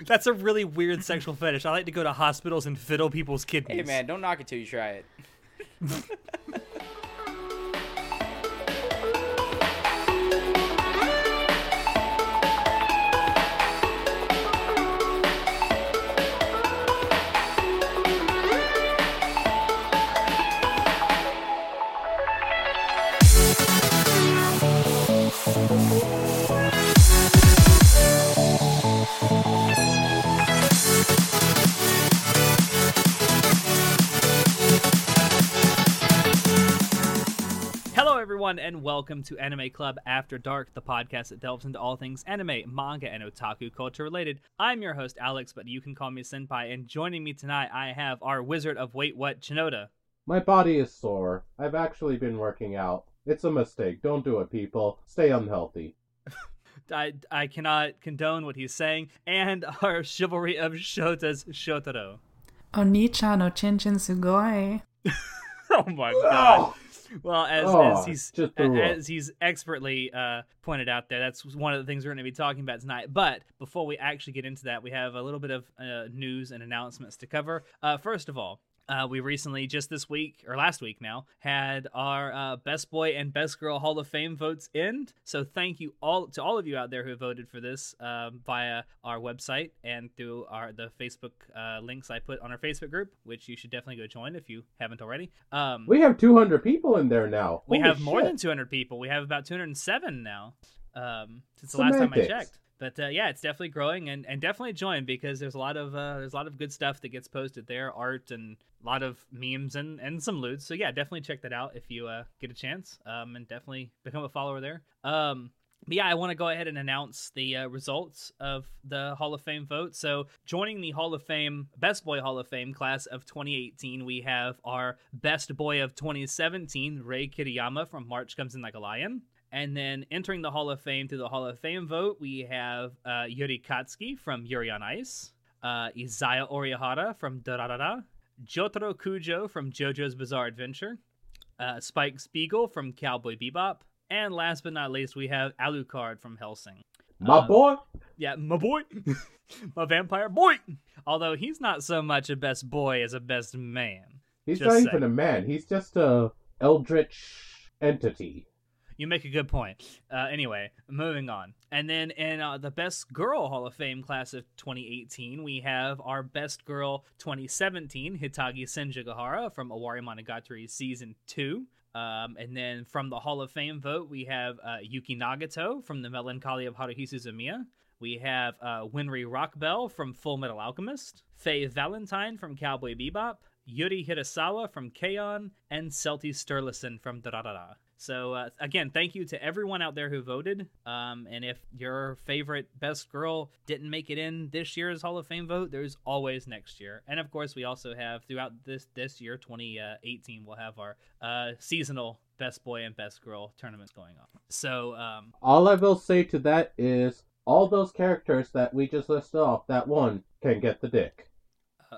That's a really weird sexual fetish. I like to go to hospitals and fiddle people's kidneys. Hey man, don't knock it till you try it. everyone, and welcome to Anime Club After Dark, the podcast that delves into all things anime, manga, and otaku culture related. I'm your host, Alex, but you can call me Senpai, and joining me tonight, I have our Wizard of Wait What, Shinoda. My body is sore. I've actually been working out. It's a mistake. Don't do it, people. Stay unhealthy. I, I cannot condone what he's saying, and our Chivalry of Shota's Shotaro. Onichan no Chinchin Sugoi. Oh my god. Well, as, Oh, as he's just threw up. as he's expertly uh, pointed out there, that's one of the things we're going to be talking about tonight. But before we actually get into that, we have a little bit of uh, news and announcements to cover. Uh, first of all. Uh, we recently, just this week or last week now, had our uh, Best Boy and Best Girl Hall of Fame votes end. So thank you all to all of you out there who voted for this um, via our website and through our the Facebook uh, links I put on our Facebook group, which you should definitely go join if you haven't already. Um, We have 200 people in there now. we Holy have more than 200 people. We have about 207 now um, since the last time I checked. But uh, yeah, it's definitely growing, and, and definitely join because there's a lot of uh, there's a lot of good stuff that gets posted there, art and a lot of memes and, and some lewds. So yeah, definitely check that out if you uh, get a chance, um, and definitely become a follower there. Um, but yeah, I want to go ahead and announce the uh, results of the Hall of Fame vote. So, joining the Hall of Fame, Best Boy Hall of Fame class of 2018, we have our Best Boy of 2017, Rei Kiriyama from March Comes In Like a Lion. And then entering the Hall of Fame through the Hall of Fame vote, we have uh, Yuri Katsuki from Yuri on Ice, uh, Izaya Orihara from Durarara, Jotaro Kujo from JoJo's Bizarre Adventure, uh, Spike Spiegel from Cowboy Bebop, and last but not least, we have Alucard from Hellsing. My um, boy. Yeah, my boy, my vampire boy. Although he's not so much a best boy as a best man. He's just not saying. even a man. He's just a eldritch entity. You make a good point. Uh, anyway, moving on. And then in uh, the Best Girl Hall of Fame class of 2018, we have our Best Girl 2017, Hitagi Senjougahara from Owari Monogatari Season 2. Um, and then from the Hall of Fame vote, we have uh, Yuki Nagato from The Melancholy of Haruhi Suzumiya. We have uh, Winry Rockbell from Full Metal Alchemist, Faye Valentine from Cowboy Bebop, Yui Hirasawa from K-On!, and Celty Sturluson from Durarara. So uh, again, thank you to everyone out there who voted. Um, and if your favorite best girl didn't make it in this year's Hall of Fame vote, there's always next year. And of course, we also have throughout this this year, 2018, we'll have our uh, seasonal best boy and best girl tournaments going on. So um, All I will say to that is all those characters that we just listed off, that one can get the dick.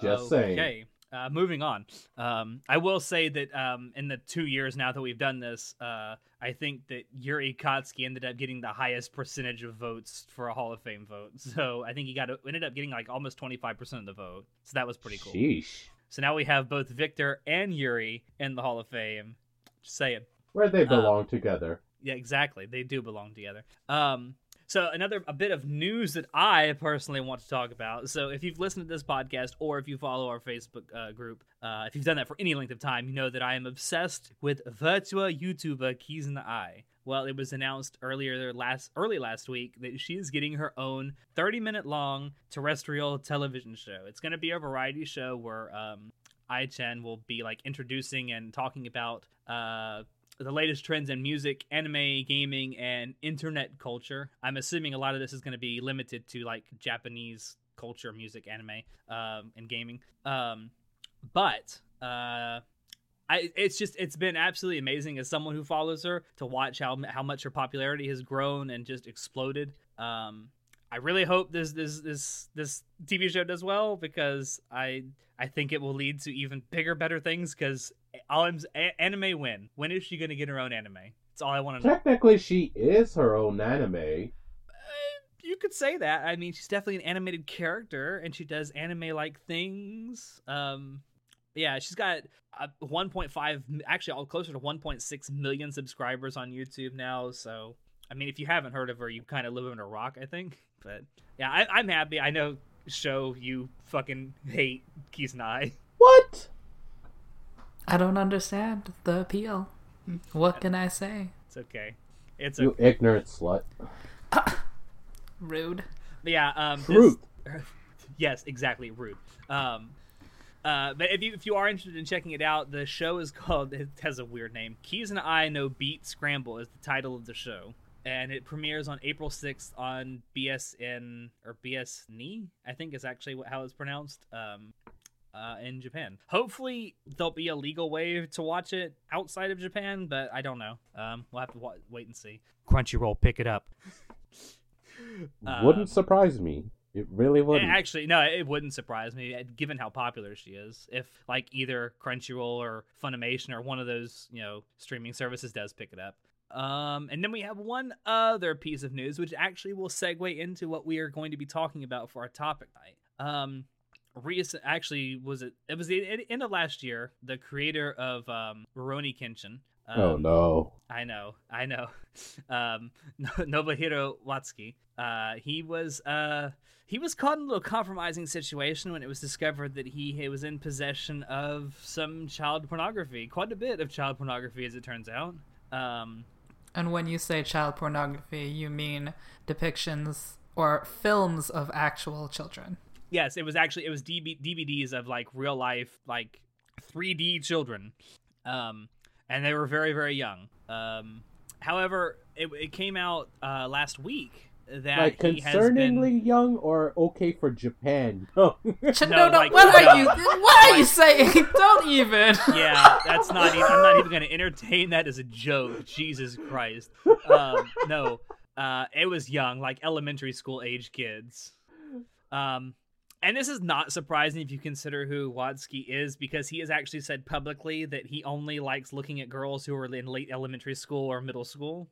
Just saying. Okay. Uh, moving on. Um, I will say that um, in the two years now that we've done this, uh, I think that Yuri Katsuki ended up getting the highest percentage of votes for a Hall of Fame vote. So I think he got ended up getting like almost twenty five percent of the vote. So that was pretty cool. Sheesh. So now we have both Victor and Yuri in the Hall of Fame. Just saying. Where they belong together. Yeah, exactly. They do belong together. Um, so another a bit of news that I personally want to talk about. So if you've listened to this podcast or if you follow our Facebook uh, group, uh, if you've done that for any length of time, you know that I am obsessed with Virtual YouTuber Kizuna AI. Well, it was announced earlier last early last week that she is getting her own 30 minute long terrestrial television show. It's going to be a variety show where um, Ai-chan will be like introducing and talking about uh, the latest trends in music, anime, gaming, and internet culture. I'm assuming a lot of this is going to be limited to like Japanese culture, music, anime, um, and gaming. Um, but uh, I, it's just it's been absolutely amazing as someone who follows her to watch how how much her popularity has grown and just exploded. Um, I really hope this this this this TV show does well because I I think it will lead to even bigger, better things. Because anime win. When is she going to get her own anime? That's all I want to know. Technically, she is her own anime. you could say that. I mean, she's definitely an animated character, and she does anime-like things. Um, yeah, she's got uh, 1.5, actually, all closer to 1.6 million subscribers on YouTube now. So, I mean, if you haven't heard of her, you kind of live under a rock, I think. But yeah, I, I'm happy. I know, show you fucking hate Kizuna AI. What? I don't understand the appeal. What can I say? It's okay. It's a You ignorant slut. Rude. yeah. Um, this- yes, exactly. Rude. Um, uh, but if you if you are interested in checking it out, the show is called. It has a weird name. Kizuna AI no Beat Scramble is the title of the show, and it premieres on April sixth on BSN or BSN. I think is actually what, how it's pronounced. Um, uh, in Japan. Hopefully, there'll be a legal way to watch it outside of Japan, but I don't know. Um, we'll have to wa- wait and see. Crunchyroll, pick it up. Uh, wouldn't surprise me. It really wouldn't. Actually, no, it wouldn't surprise me, uh, given how popular she is. If like either Crunchyroll or Funimation or one of those, you know, streaming services does pick it up. Um, and then we have one other piece of news, which actually will segue into what we are going to be talking about for our topic night. Um, recent, actually, was it? It was the end of last year. The creator of um, Rurouni Kenshin. Um, oh no. I know, I know. Um, Nobuhiro Watsuki. Uh, he was uh, he was caught in a little compromising situation when it was discovered that he, he was in possession of some child pornography, quite a bit of child pornography, as it turns out. Um, And when you say child pornography, you mean depictions or films of actual children. Yes, it was actually it was DB- DVDs of like real life like 3D children, um, and they were very very young. Um, however, it, it came out uh, last week that Like he has been. concerningly young or okay for Japan? No. No, no, no, like- what no. are you? What are you saying? Don't even. yeah, that's not. Even, I'm not even going to entertain that as a joke. Jesus Christ. Um, no, uh, it was young, like elementary school age kids. Um, and this is not surprising if you consider who Watsuki is, because he has actually said publicly that he only likes looking at girls who are in late elementary school or middle school.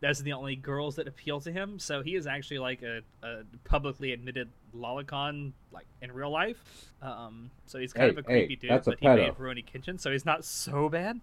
Those are the only girls that appeal to him. So he is actually like a, a publicly admitted lolicon, like in real life. Um, so he's kind Hey, of a hey, creepy dude, that's but he made. Rurouni Kenshin, so he's not so bad.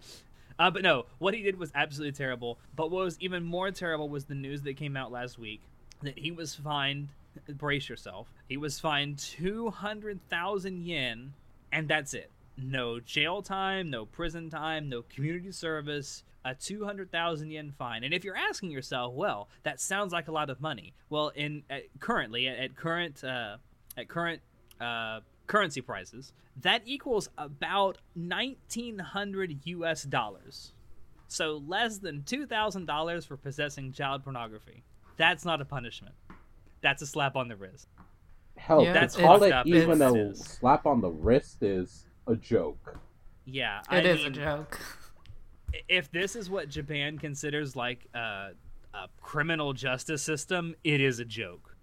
Uh, but no, what he did was absolutely terrible. But what was even more terrible was the news that came out last week that he was fined. Brace yourself. He was fined two hundred thousand yen, and that's it. No jail time, no prison time, no community service. A two hundred thousand yen fine. And if you're asking yourself, well, that sounds like a lot of money. Well, in at, currently at, at current uh, at current uh, currency prices, that equals about 1900 US dollars. So less than $2,000 for possessing child pornography. That's not a punishment. That's a slap on the wrist. Hell, Yeah, That's call it up. even It's- a it is. slap on the wrist is a joke. Yeah, It I is a joke. If this is what Japan considers like a, a criminal justice system, it is a joke.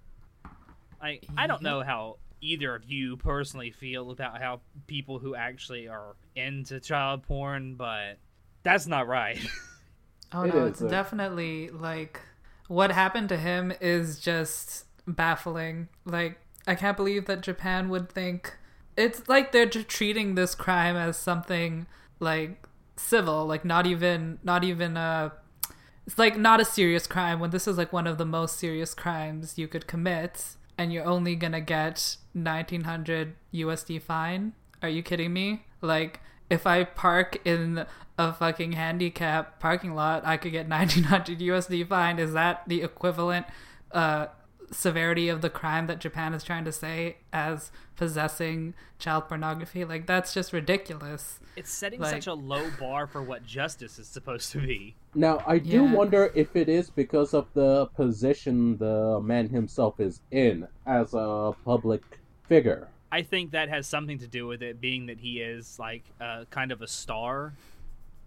I I don't know how either of you personally feel about how people who actually are into child porn, but that's not right. Oh no, is it's a- definitely like what happened to him is just baffling. Like I can't believe that Japan would think it's like they're just treating this crime as something like civil, like not even not even a it's like not a serious crime when this is like one of the most serious crimes you could commit and you're only going to get 1900 USD fine. Are you kidding me? Like if I park in a fucking handicap parking lot, I could get 1900 USD fine. Is that the equivalent uh, severity of the crime that Japan is trying to say as possessing child pornography? Like, that's just ridiculous. It's setting Like- such a low bar for what justice is supposed to be. Now, I do Yeah. wonder if it is because of the position the man himself is in as a public figure. I think that has something to do with it, being that he is like uh, kind of a star.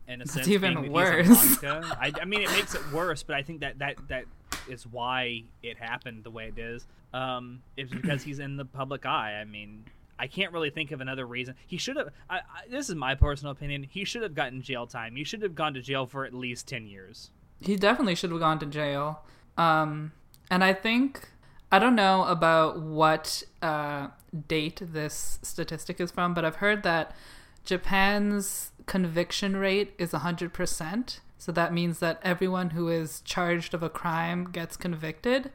In a That's sense, even worse. He's a manga. I, I mean, it makes it worse, but I think that that that is why it happened the way it is. Um, it's because he's in the public eye. I mean, I can't really think of another reason. He should have. I, I, this is my personal opinion. He should have gotten jail time. He should have gone to jail for at least ten years. He definitely should have gone to jail. Um, and I think I don't know about what uh, date this statistic is from, but I've heard that Japan's conviction rate is 100%. So that means that everyone who is charged of a crime gets convicted,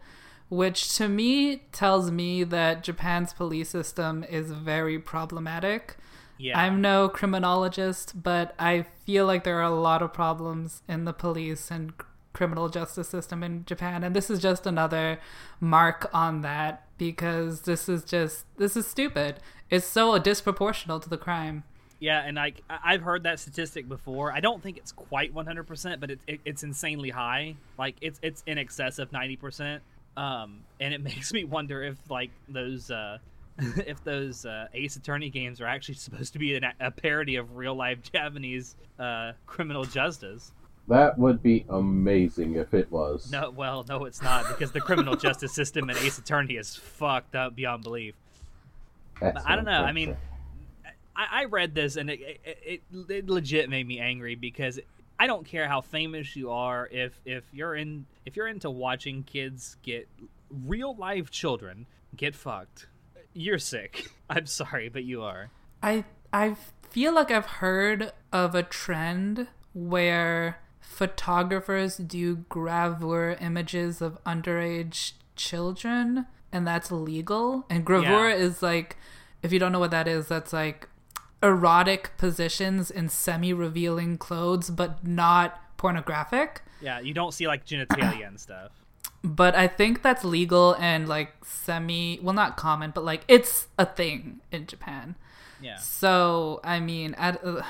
which to me tells me that Japan's police system is very problematic. Yeah. I'm no criminologist, but I feel like there are a lot of problems in the police and criminal justice system in Japan and this is just another mark on that because this is just this is stupid. It's so disproportional to the crime. Yeah, and like I- I've heard that statistic before. I don't think it's quite 100%, but it, it, it's insanely high. Like it's it's in excess of 90%. Um, and it makes me wonder if like those uh, if those uh, Ace Attorney games are actually supposed to be an, a parody of real life Japanese uh, criminal justice. That would be amazing if it was. No, well, no, it's not because the criminal justice system in Ace Attorney is fucked up beyond belief. I don't know. I mean. I, I read this and it, it, it, it legit made me angry because I don't care how famous you are if if you're in if you're into watching kids get real life children get fucked, you're sick. I'm sorry, but you are. I I feel like I've heard of a trend where photographers do gravure images of underage children and that's illegal. And gravure Yeah. is like if you don't know what that is, that's like erotic positions in semi-revealing clothes but not pornographic. Yeah, you don't see like genitalia and stuff. But I think that's legal and like semi well not common, but like it's a thing in Japan. Yeah. So, I mean, I, uh,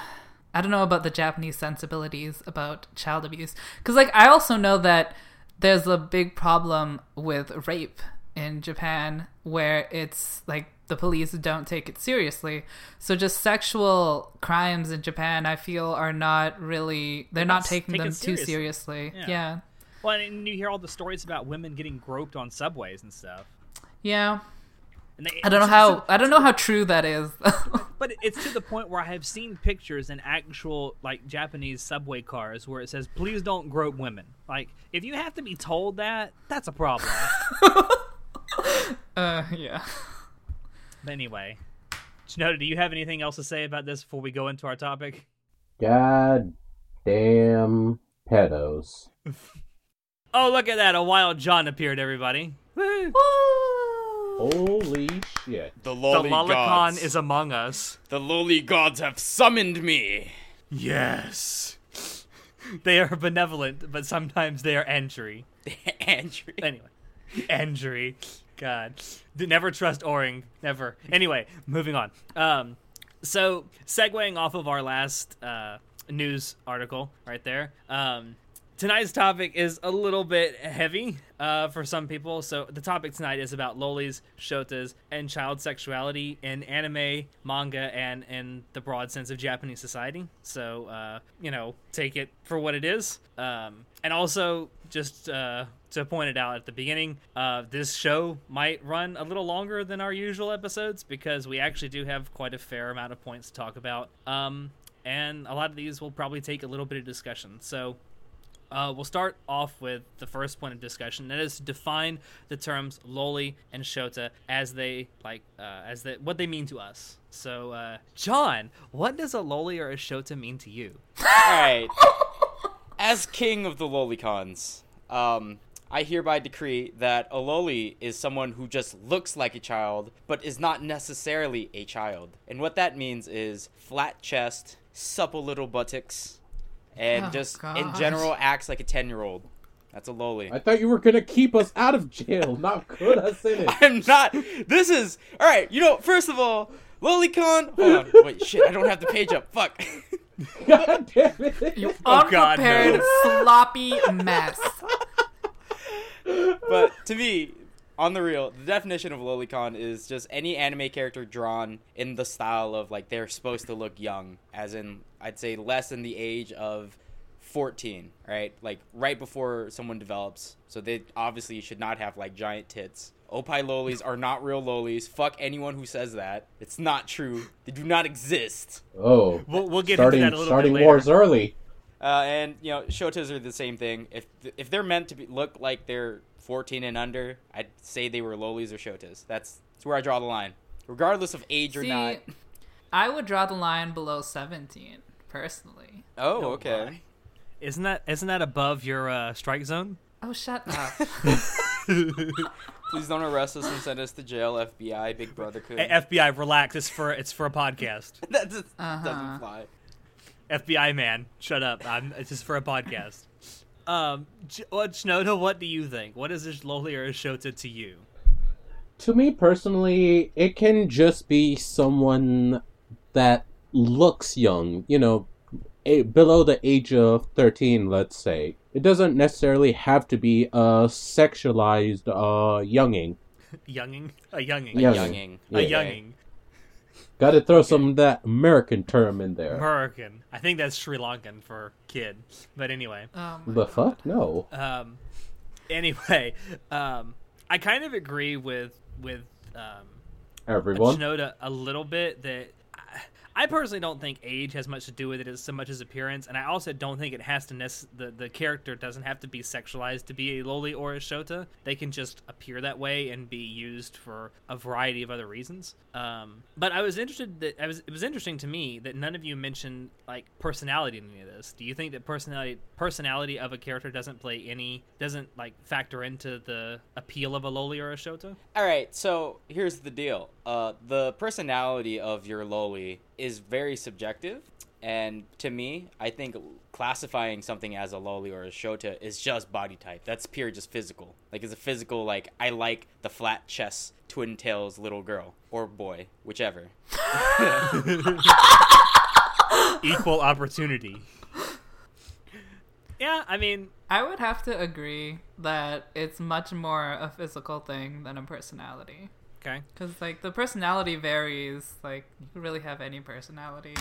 I don't know about the Japanese sensibilities about child abuse. Because, like, I also know that there's a big problem with rape in Japan where it's like the police don't take it seriously. So, just sexual crimes in Japan, I feel, are not really, they're not taking them too seriously. seriously. Yeah. Yeah. Well, and you hear all the stories about women getting groped on subways and stuff. Yeah. And they, I don't know how, I don't know how true that is. But it's to the point where I have seen pictures in actual like Japanese subway cars where it says "Please don't grope women." Like, if you have to be told that, that's a problem. uh, yeah. But anyway, Shinoda, do you have anything else to say about this before we go into our topic? God damn pedos. Oh, look at that! A wild John appeared. Everybody, Woo! Holy shit. The the lowly Lolicon gods. is among us. The lowly gods have summoned me. Yes, they are benevolent, but sometimes they are angry. Andrew. Anyway, injury. God, never trust Oring. Never. Anyway, moving on. Um, so segueing off of our last uh, news article right there. Um, tonight's topic is a little bit heavy uh, for some people. So the topic tonight is about lolis, shotas, and child sexuality in anime, manga, and in the broad sense of Japanese society. So uh, you know, take it for what it is. Um, and also just uh, to point it out at the beginning, uh, this show might run a little longer than our usual episodes because we actually do have quite a fair amount of points to talk about. Um, and a lot of these will probably take a little bit of discussion. So uh, we'll start off with the first point of discussion. That is to define the terms loli and shota as they like uh, as the, what they mean to us. So, uh, John, what does a loli or a shota mean to you? Alright. As king of the lolicons, um, I hereby decree that a loli is someone who just looks like a child, but is not necessarily a child. And what that means is flat chest, supple little buttocks, and Oh, just in general acts like a 10 year old. That's a loli. I thought you were gonna keep us out of jail, not put us in it. I'm not. This is all right. You know, first of all, Lolicon. Hold on. Wait, shit. I don't have the page up. Fuck. God damn it. You Oh, God, unprepared, sloppy mess. but to me, on the real, the definition of lolicon is just any anime character drawn in the style of like they're supposed to look young, as in I'd say less than the age of 14, right? Like right before someone develops. So they obviously should not have like giant tits. Oppai lolis are not real lolis. Fuck anyone who says that. It's not true. They do not exist. Oh, We'll, we'll get starting into that a little starting bit later. wars early. Uh, and you know, shotas are the same thing. If if they're meant to be look like they're 14 and under, I'd say they were lolis or shotas. That's, that's where I draw the line, regardless of age or See, not. I would draw the line below 17, personally. Oh, Oh, okay. my. Isn't that isn't that above your uh, strike zone? Oh, shut up. Please don't arrest us and send us to jail, FBI. Big Brother could. FBI, relax. It's for it's for a podcast. that just Uh-huh. doesn't fly. FBI man, shut up. I'm it's just for a podcast. Um, J- what Shinoda, what do you think? What is this loli or a shota to you? To me personally, it can just be someone that looks young, you know, a, below the age of 13, let's say. It doesn't necessarily have to be a sexualized uh younging. Younging, a younging, Yeah. Younging. a younging, Got to throw some of that American term in there. American. I think that's Sri Lankan for kid. But anyway, Oh my The fuck? No. um, anyway, um, I kind of agree with with um, Everyone. Shinoda a little bit that I, personally don't think age has much to do with it as so much as appearance, and I also don't think it has to nec- the the character doesn't have to be sexualized to be a loli or a shota. They can just appear that way and be used for a variety of other reasons. Um, but I was interested that I was it was interesting to me that none of you mentioned like personality in any of this. Do you think that personality personality of a character doesn't play any doesn't like factor into the appeal of a loli or a shota? All right, so here's the deal. Uh, the personality of your loli is very subjective, and to me, I think classifying something as a loli or a shota is just body type. That's pure, just physical. Like it's a physical. Like I like the flat chest, twin tails little girl or boy, whichever. equal opportunity. Yeah, I mean, I would have to agree that it's much more a physical thing than a personality. Okay. Because, like, the personality varies. Like, you can really have any personality.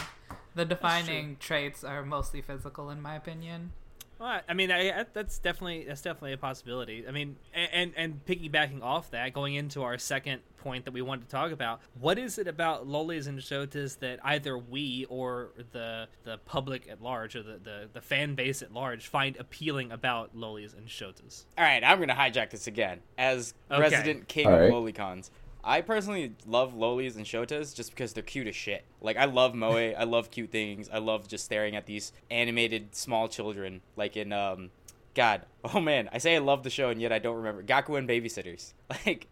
The defining traits are mostly physical, in my opinion. Well, I mean, I, I- that's definitely that's definitely a possibility. I mean, a- and and piggybacking off that, going into our second point that we wanted to talk about, what is it about lolis and shotas that either we or the the public at large or the, the, the fan base at large find appealing about lolis and shotas? All right, I'm gonna hijack this again as Okay. resident king All right. of lolicons. I personally love lolis and shotas just because they're cute as shit. Like I love moe, I love cute things. I love just staring at these animated small children, like in um, God, oh man, I say I love the show and yet I don't remember Gakuen Babysitters. Like,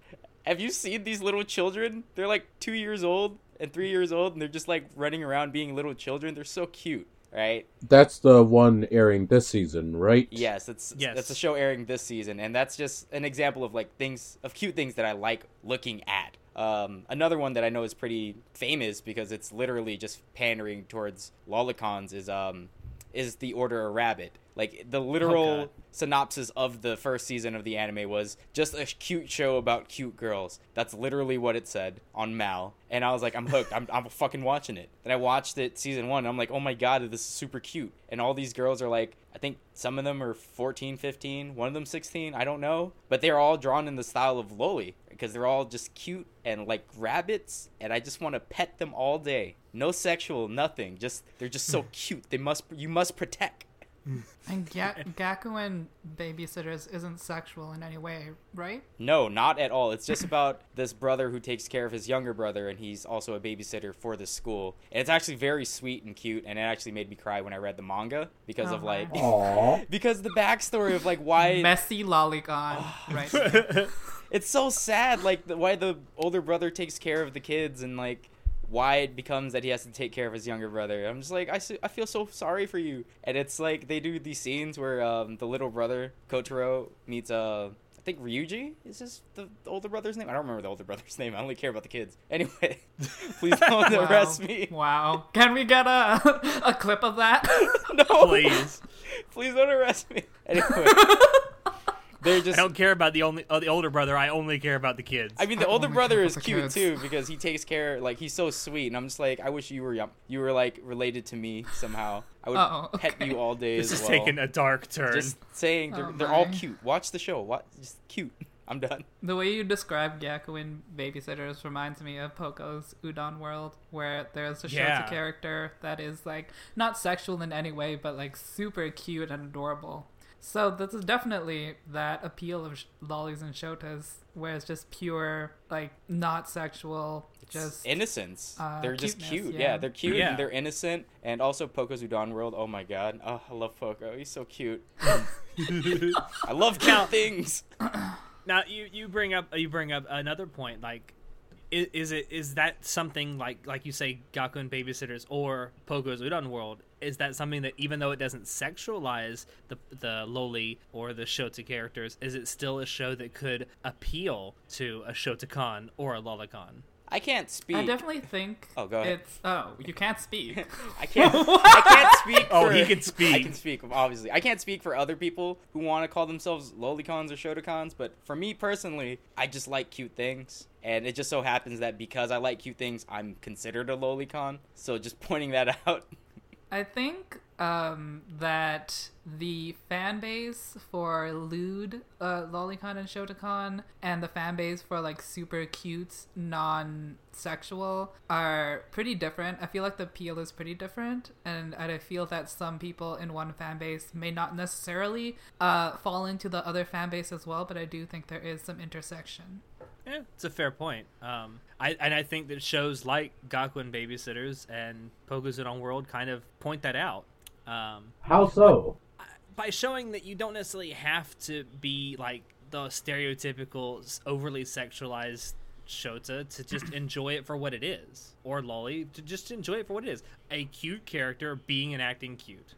have you seen these little children? They're like two years old and three years old, and they're just like running around being little children. They're so cute, right? That's the one airing this season, right? Yes, it's Yes. that's a show airing this season, and that's just an example of like things of cute things that I like looking at. Um, another one that I know is pretty famous because it's literally just pandering towards lolicons is um is the Order of Rabbit. Like the oh, literal God. synopsis of the first season of the anime was just a cute show about cute girls. That's literally what it said on MAL, and I was like, I'm hooked. I'm I'm fucking watching it. And I watched it season one. And I'm like, oh my god, this is super cute. And all these girls are like, I think some of them are 14, 15, one of them 16. I don't know, but they're all drawn in the style of Loli because they're all just cute and like rabbits, and I just want to pet them all day. No sexual, nothing. Just they're just so hmm. cute. They must you must protect. And Ga- Gakuen Babysitters isn't sexual in any way, right? No, not at all. It's just about this brother who takes care of his younger brother, and he's also a babysitter for the school. And it's actually very sweet and cute, and it actually made me cry when I read the manga because Oh of like because the backstory of like why Messy lolicon, ah. right? it's so sad like the, why the older brother takes care of the kids and like why it becomes that he has to take care of his younger brother. I'm just like I, I feel so sorry for you. And it's like they do these scenes where um, the little brother kotaro meets uh i think ryuji? Is this the, the older brother's name? I don't remember the older brother's name. I only care about the kids. Anyway please don't Wow. arrest me. Wow. Can we get a a clip of that? no. Please. please don't arrest me. Anyway they're just. I don't care about the only uh, the older brother. I only care about the kids. I mean, the I older brother is cute kids. too because he takes care. Like he's so sweet, and I'm just like, I wish you were young. You were like related to me somehow. I would Oh, pet okay. you all day this as is well. taking a dark turn. Just saying, they're, Oh, they're all cute. Watch the show. What? Just cute. I'm done. The way you describe Gakuen Babysitters reminds me of Poco's Udon World, where there's a Shota Yeah. character that is like not sexual in any way, but like super cute and adorable. So this is definitely that appeal of sh- lollies and shotas, where it's just pure, like not sexual, just innocence. uh, they're just cute. yeah. Yeah. they're cute Yeah. and they're innocent. And also Poco's Udon World. Oh my god. Oh, I love Poco. He's so cute. I love cute Now- things. Now you you bring up you bring up another point like is, is it is that something like like you say Gakuen babysitters or Poco's Udon World is that something that even though it doesn't sexualize the the loli or the Shota characters is it still a show that could appeal to a Shotacon or a Lolicon? I can't speak. I definitely think Oh, go ahead. it's oh you can't speak. I can't. I can't speak. Oh, for- he can speak. I can speak. Obviously, I can't speak for other people who want to call themselves lolicons or shotacons. But for me personally, I just like cute things, and it just so happens that because I like cute things, I'm considered a lolicon. So just pointing that out. I think um, that the fan base for lewd uh, lolicon and shotacon and the fan base for like super cute non-sexual are pretty different. I feel like the appeal is pretty different, and I feel that some people in one fan base may not necessarily uh, fall into the other fan base as well. But I do think there is some intersection. Yeah, it's a fair point. Um, I and I think that shows like Gakuen Babysitters and Poco's Udon World kind of point that out. Um, How so? by showing that you don't necessarily have to be like the stereotypical overly sexualized shota to just enjoy it for what it is or lolly to just enjoy it for what it is a cute character being and acting cute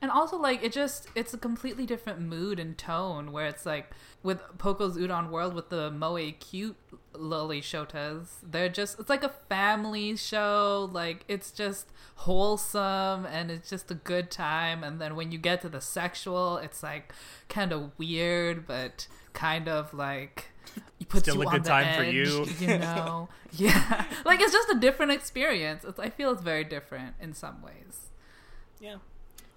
And also, like, it just, it's a completely different mood and tone where it's like with Poco's Udon World with the Moe cute lily shotas, they're just, it's like a family show. Like, it's just wholesome and it's just a good time. And then when you get to the sexual, it's like kind of weird, but kind of like. It puts Still you a on good the time for edge, you. you know. yeah, like it's just a different experience. It's, I feel it's very different in some ways. yeah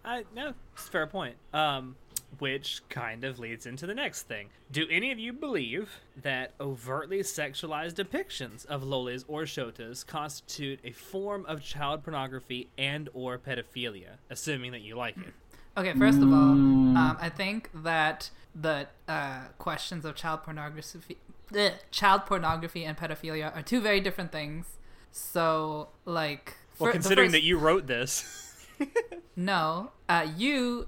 i no it's a fair point um which kind of leads into the next thing. Do any of you believe that overtly sexualized depictions of lolis or shotas constitute a form of child pornography and or pedophilia, assuming that you like it? Okay, first of all, Mm. um, I think that the uh, questions of child pornography, bleh, child pornography and pedophilia are two very different things. So, like, Well, considering first- that you wrote this, no, uh, you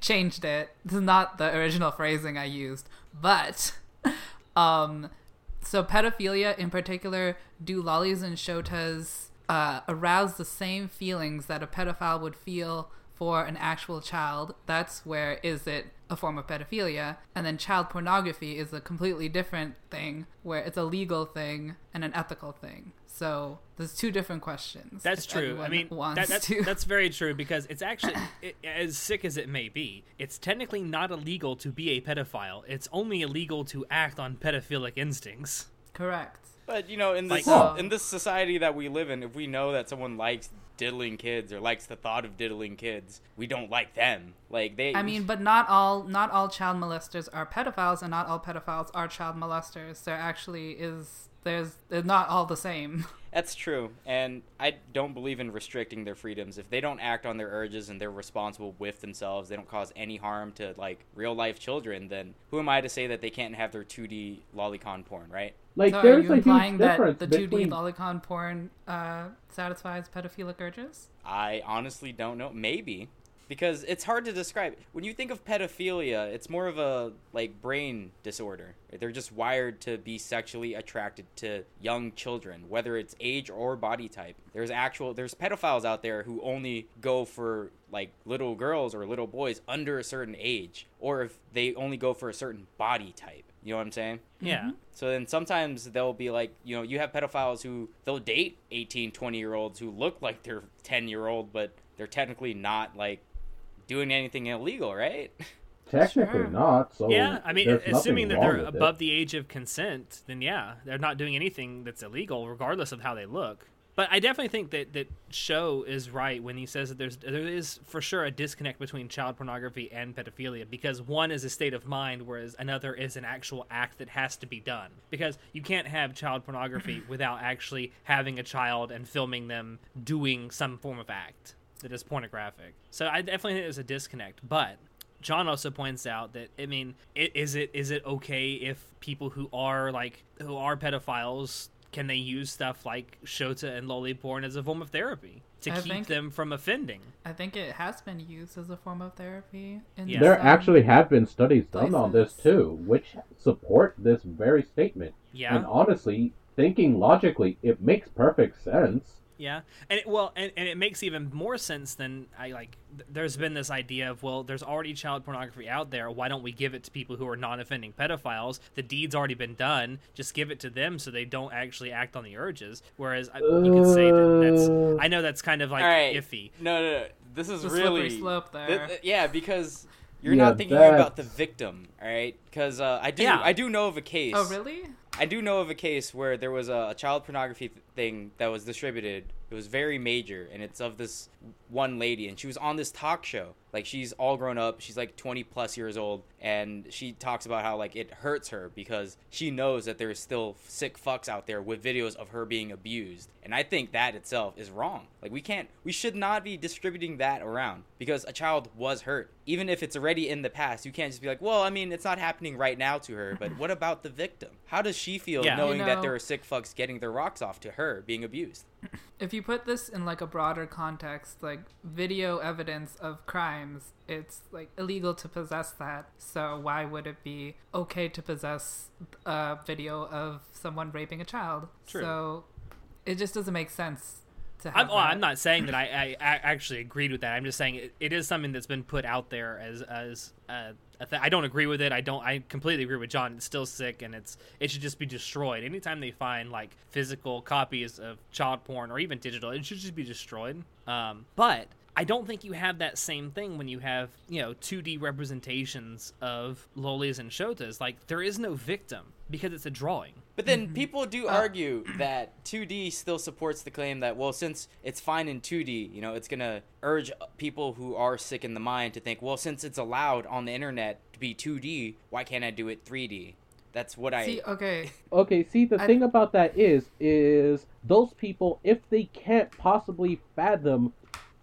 changed it. This is not the original phrasing I used, but um, so pedophilia in particular, do lollies and shotas uh, arouse the same feelings that a pedophile would feel for an actual child? That's where is it a form of pedophilia, and then child pornography is a completely different thing, where it's a legal thing and an ethical thing. So there's two different questions. That's true. I mean, wants that, that's, to. that's very true because it's actually, it, as sick as it may be, it's technically not illegal to be a pedophile. It's only illegal to act on pedophilic instincts. correct. But you know, in this Like- in this society that we live in, if we know that someone likes diddling kids or likes the thought of diddling kids, we don't like them. Like they. I mean, but not all not all child molesters are pedophiles, and not all pedophiles are child molesters. There actually is there's they're not all the same. That's true, and I don't believe in restricting their freedoms. If they don't act on their urges and they're responsible with themselves, they don't cause any harm to like real life children. Then who am I to say that they can't have their 2D lolicon porn, right? Like so are there's you a implying that the two D between lolicon porn uh, satisfies pedophilic urges? I honestly don't know. Maybe because it's hard to describe. When you think of pedophilia, it's more of a like brain disorder. They're just wired to be sexually attracted to young children, whether it's age or body type. There's actual there's pedophiles out there who only go for like little girls or little boys under a certain age, or if they only go for a certain body type. You know what I'm saying? Yeah. Mm-hmm. So then sometimes they'll be like, you know, you have pedophiles who they'll date 18, 20 year olds who look like they're 10 year old, but they're technically not like doing anything illegal, right? technically Sure. not. So yeah, I mean, assuming that they're wrong with it. above the age of consent, then yeah, they're not doing anything that's illegal, regardless of how they look. But I definitely think that that show is right when he says that there's there is for sure a disconnect between child pornography and pedophilia because one is a state of mind, whereas another is an actual act that has to be done. Because you can't have child pornography without actually having a child and filming them doing some form of act that is pornographic. So I definitely think there's a disconnect. But John also points out that I mean, i- is it is it okay if people who are like who are pedophiles can they use stuff like Shota and loli porn as a form of therapy to I keep think- them from offending? I think it has been used as a form of therapy. In Yeah. There actually have been studies done on this too, which support this very statement. Yeah. And honestly, thinking logically, it makes perfect sense. Yeah, and it, well, and, and it makes even more sense than I like. th- There's been this idea of well, there's already child pornography out there. Why don't we give it to people who are non-offending pedophiles? The deed's already been done. Just give it to them so they don't actually act on the urges. Whereas I, you could say that that's. I know that's kind of like All right. iffy. No, no, no. This is The slippery really slope there. Th- th- yeah, because you're Yeah, not thinking about the victim. All right, because uh, I do. Yeah. I do know of a case. Oh, really? I do know of a case where there was a, a child pornography th- thing that was distributed. It was very major, and it's of this one lady, and she was on this talk show. Like she's all grown up, she's like 20 plus years old, and she talks about how like it hurts her because she knows that there's still sick fucks out there with videos of her being abused. And I think that itself is wrong. Like we can't, we should not be distributing that around because a child was hurt. Even if it's already in the past, you can't just be like, well, I mean, it's not happening right now to her, but what about the victim? How does she feel Yeah. knowing You that there are sick fucks getting their rocks off to her being abused? If you put this in like a broader context, like video evidence of crimes, it's like illegal to possess that. So why would it be okay to possess a video of someone raping a child? True. So it just doesn't make sense to have I'm, well. I'm not saying that I, I, I actually agreed with that. I'm just saying it, it is something that's been put out there as as uh, a th- I don't agree with it. I don't. I completely agree with John. It's still sick, and it's it should just be destroyed. Anytime they find like physical copies of child porn or even digital, it should just be destroyed. Um, but I don't think you have that same thing when you have you know 2D representations of lolis and shotas. Like there is no victim because it's a drawing. But then people do Uh, argue that 2D still supports the claim that, well, since it's fine in 2D, you know, it's going to urge people who are sick in the mind to think, well, since it's allowed on the internet to be 2D, why can't I do it 3D? That's what I. See, okay, Okay, see the I- thing about that is is those people if they can't possibly fathom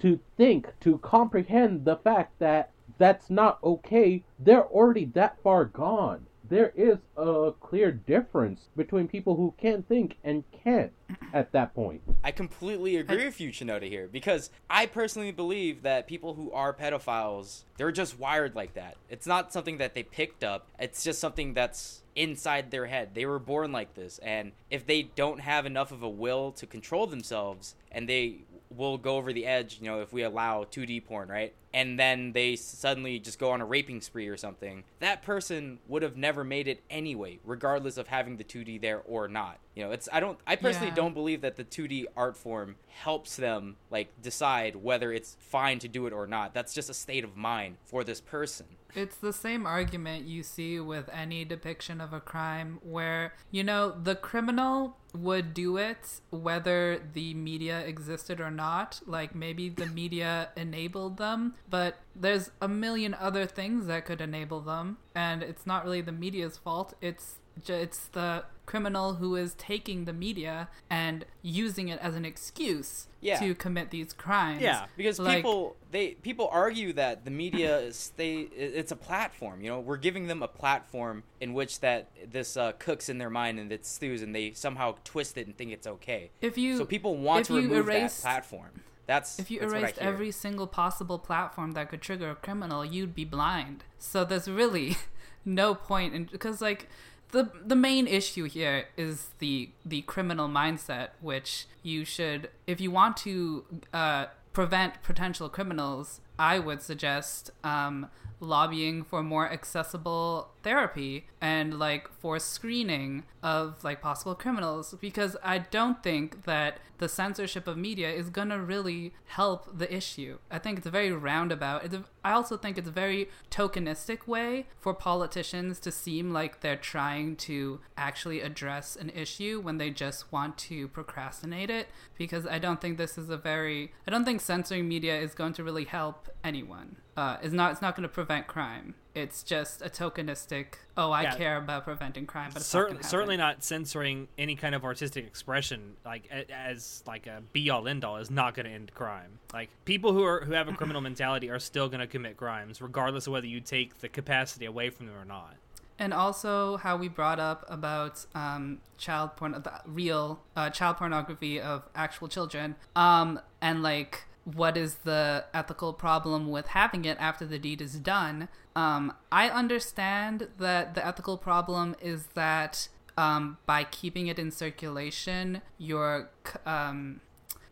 to think to comprehend the fact that that's not okay, they're already that far gone. There is a clear difference between people who can't think and can't at that point. I completely agree with you, Shinoda, here because I personally believe that people who are pedophiles, they're just wired like that. It's not something that they picked up. It's just something that's inside their head. They were born like this, and if they don't have enough of a will to control themselves, and they will go over the edge, you know, if we allow 2D porn, right? And then they suddenly just go on a raping spree or something. That person would have never made it anyway, regardless of having the 2D there or not. You know, it's I don't I personally Yeah. don't believe that the 2D art form helps them like decide whether it's fine to do it or not. That's just a state of mind for this person. It's the same argument you see with any depiction of a crime where, you know, the criminal would do it whether the media existed or not. Like maybe the media enabled them, but there's a million other things that could enable them, and it's not really the media's fault. It's it's the criminal who is taking the media and using it as an excuse Yeah. to commit these crimes. Yeah, Because Like- people they people argue that the media is they it's a platform. You know, we're giving them a platform in which that this uh, cooks in their mind and it stews, and they somehow twist it and think it's okay. If you So people want to remove erased- that platform. That's If you that's erased every single possible platform that could trigger a criminal, you'd be blind. So there's really no point in because like the the main issue here is the the criminal mindset, which you should if you want to uh, prevent potential criminals, I would suggest um, lobbying for more accessible therapy and like for screening of like possible criminals because I don't think that the censorship of media is gonna really help the issue. I think it's a very roundabout. A, I also think it's a very tokenistic way for politicians to seem like they're trying to actually address an issue when they just want to procrastinate it because I don't think this is a very I don't think censoring media is going to really help anyone. Uh, it's not it's not going to prevent crime. it's just a tokenistic. Oh, I Yeah. care about preventing crime, but it's Cer- not certainly not censoring any kind of artistic expression like as like a be all end all is not going to end crime. Like people who are who have a criminal mentality are still going to commit crimes regardless of whether you take the capacity away from them or not. And also how we brought up about um, child porn, the real uh, child pornography of actual children, um, and like what is the ethical problem with having it after the deed is done. Um, I understand that the ethical problem is that um, by keeping it in circulation, you're um,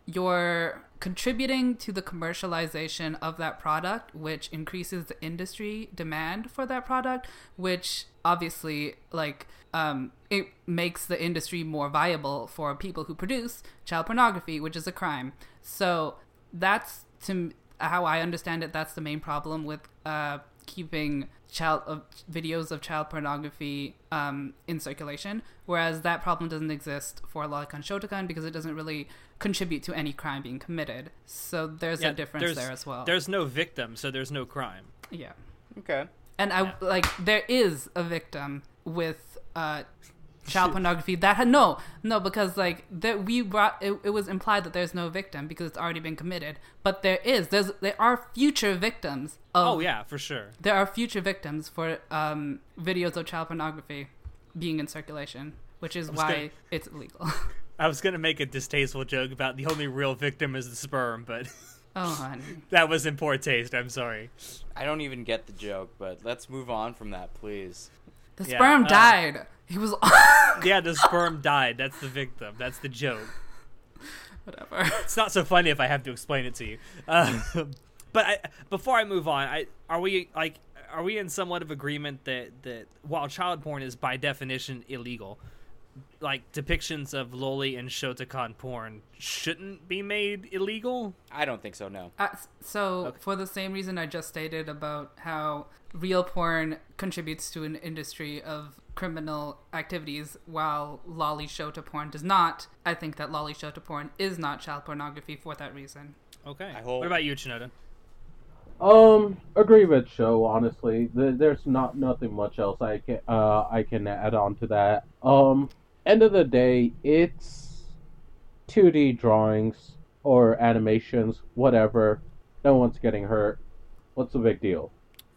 you're contributing to the commercialization of that product, which increases the industry demand for that product, which obviously like um, it makes the industry more viable for people who produce child pornography, which is a crime. So that's to how I understand it. That's the main problem with uh, keeping child of videos of child pornography um, in circulation, whereas that problem doesn't exist for Lolicon Shotacon because it doesn't really contribute to any crime being committed. So there's Yeah, a difference there's- there as well. There's no victim, so there's no crime. Yeah, Okay. and I like there is a victim with uh, child pornography that had no no because like that we brought it, it was implied that there's no victim because it's already been committed, but there is there's there are future victims of Oh yeah, for sure. there are future victims for um, videos of child pornography being in circulation, which is why gonna- it's illegal. I was gonna make a distasteful joke about the only real victim is the sperm, but oh, honey. that was in poor taste. I'm sorry. I don't even get the joke, but let's move on from that, please. The Yeah, sperm um, died. He was Yeah, the sperm died. That's the victim. That's the joke. whatever. It's not so funny if I have to explain it to you. Uh, but I, before I move on, I are we like are we in somewhat of agreement that that while child porn is by definition illegal, like depictions of loli and shotacon porn shouldn't be made illegal? I don't think so. No. Uh, so, Okay. for the same reason I just stated about how real porn contributes to an industry of criminal activities, while lolly show to porn does not, I think that lolly show to porn is not child pornography for that reason. Okay. I hope- What about you, Shinoda? Um, agree with show. Honestly, there's not nothing much else I can uh I can add on to that. Um, end of the day, it's 2D drawings or animations, whatever. No one's getting hurt. What's the big deal?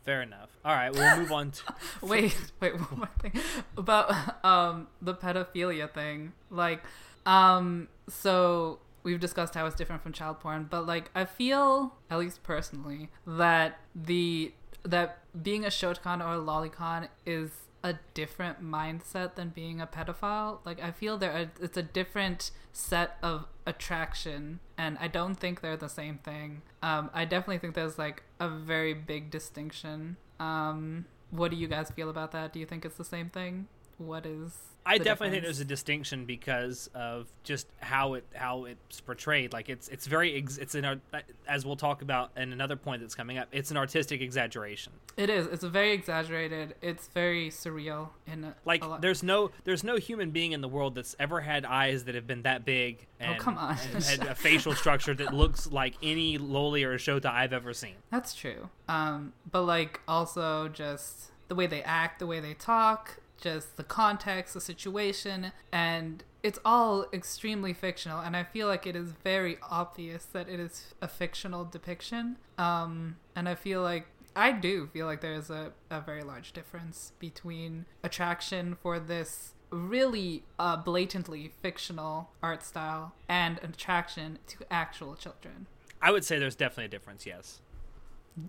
Fair enough. All right, we'll move on to. Wait, wait, one more thing about um the pedophilia thing. Like, um, so we've discussed how it's different from child porn, but like, I feel, at least personally, that the that being a shotacon or a lolicon is a different mindset than being a pedophile. Like, I feel there are, it's a different set of attraction, and I don't think they're the same thing. Um, I definitely think there's like a very big distinction. Um, what do you guys feel about that? Do you think it's the same thing? What is? I definitely think there's a distinction because of just how it how it's portrayed. Like it's it's very ex- it's an art- as we'll talk about in another point that's coming up. It's an artistic exaggeration. It is. It's very exaggerated. It's very surreal in a, Like a lot. there's no there's no human being in the world that's ever had eyes that have been that big and, Oh, come on. and, a facial structure that looks like any loli or shota I've ever seen. That's true. Um, but like also just the way they act, the way they talk, just the context, the situation, and it's all extremely fictional. And I feel like it is very obvious that it is a fictional depiction. Um, and I feel like I do feel like there is a, a very large difference between attraction for this really uh, blatantly fictional art style and attraction to actual children. I would say there's definitely a difference. Yes.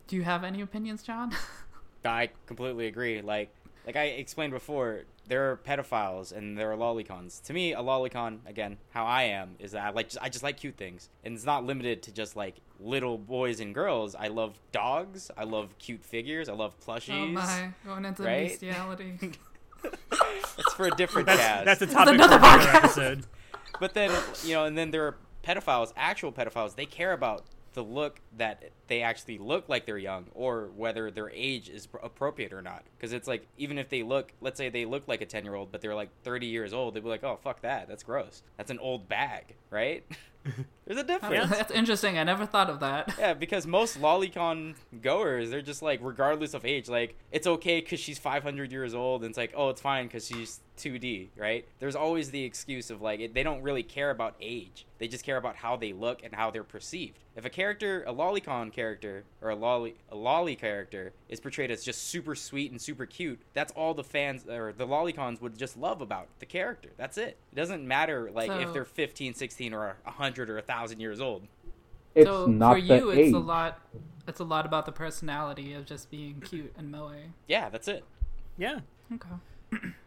Do you have any opinions, John? I completely agree. Like like I explained before, there are pedophiles and there are lolicons. To me, a lolicon, again, how I am is that I like I just like cute things, and it's not limited to just like little boys and girls. I love dogs. I love cute figures. I love plushies. Oh my, going into right? bestiality. It's for a different That's cast. that's a topic another for another podcast. episode. But then you know, and then there are pedophiles, actual pedophiles. They care about the look that they actually look like they're young, or whether their age is pr- appropriate or not. Because it's like even if they look, let's say they look like a ten year old, but they're like thirty years old, they'd be like, oh fuck that, that's gross. That's an old bag, right? There's a That's, difference. that's interesting. I never thought of that. Yeah, because most lolicon goers, they're just like, regardless of age, like it's okay because she's 500 years old, and it's like, oh, it's fine because she's 2D, right? There's always the excuse of like, it, they don't really care about age. They just care about how they look and how they're perceived. If a character, a lolicon character, or a lolly, a lolly character is portrayed as just super sweet and super cute, that's all the fans or the lolicons would just love about the character. That's it. It doesn't matter like if they're 15, 16, or 100 or 1,000 years old. It's so not for the you, age. it's a lot. It's a lot about the personality of just being cute and moe. Yeah, that's it. Yeah. Okay.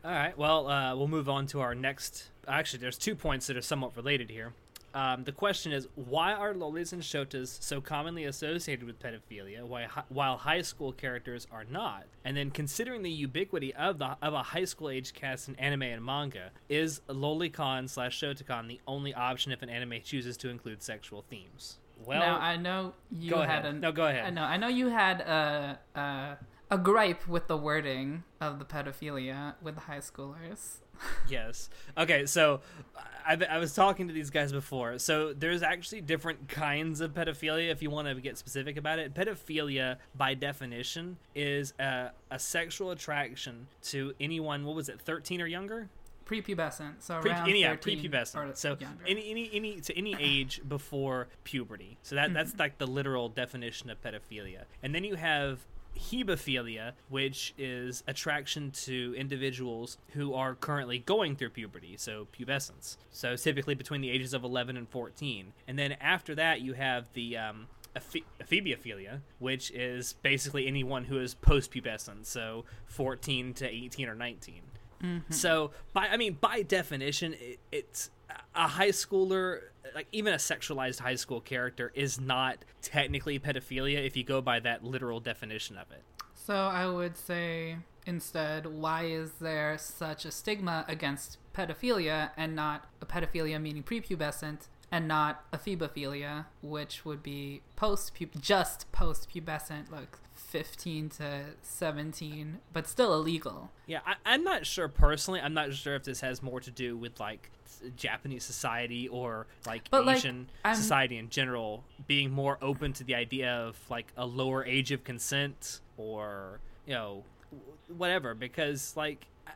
All right. Well, uh, we'll move on to our next. Actually, there's two points that are somewhat related here. Um, the question is, why are lolis and shotas so commonly associated with pedophilia, while hi- while high school characters are not? And then, considering the ubiquity of the of a high school age cast in anime and manga, is lolicon slash shotacon the only option if an anime chooses to include sexual themes? Well, now I know you go had ahead. No, go ahead. I know. I know you had a a, a gripe with the wording of the pedophilia with the high schoolers. Yes. Okay, so I, I was talking to these guys before. So there's actually different kinds of pedophilia if you want to get specific about it. Pedophilia, by definition, is a, a sexual attraction to anyone, what was it, 13 or younger? Prepubescent, so Pre- around any, yeah, 13 prepubescent. So younger. any, any, any, to any age before puberty. So that, that's like the literal definition of pedophilia. And then you have hebephilia, which is attraction to individuals who are currently going through puberty, so pubescence. So typically between the ages of 11 and 14. And then after that, you have the um, ephe- ephebophilia, which is basically anyone who is post-pubescent, so 14 to 18 or 19. So, by I mean, by definition, it, it's a high schooler, like even a sexualized high school character, is not technically pedophilia if you go by that literal definition of it. So I would say instead, why is there such a stigma against pedophilia and not a pedophilia meaning prepubescent and not a phebophilia, which would be post just post pubescent, like 15 to 17, but still illegal. Yeah, I, I'm not sure personally. I'm not sure if this has more to do with like Japanese society or like But, Asian I'm- society in general being more open to the idea of like a lower age of consent or you know whatever. Because like I,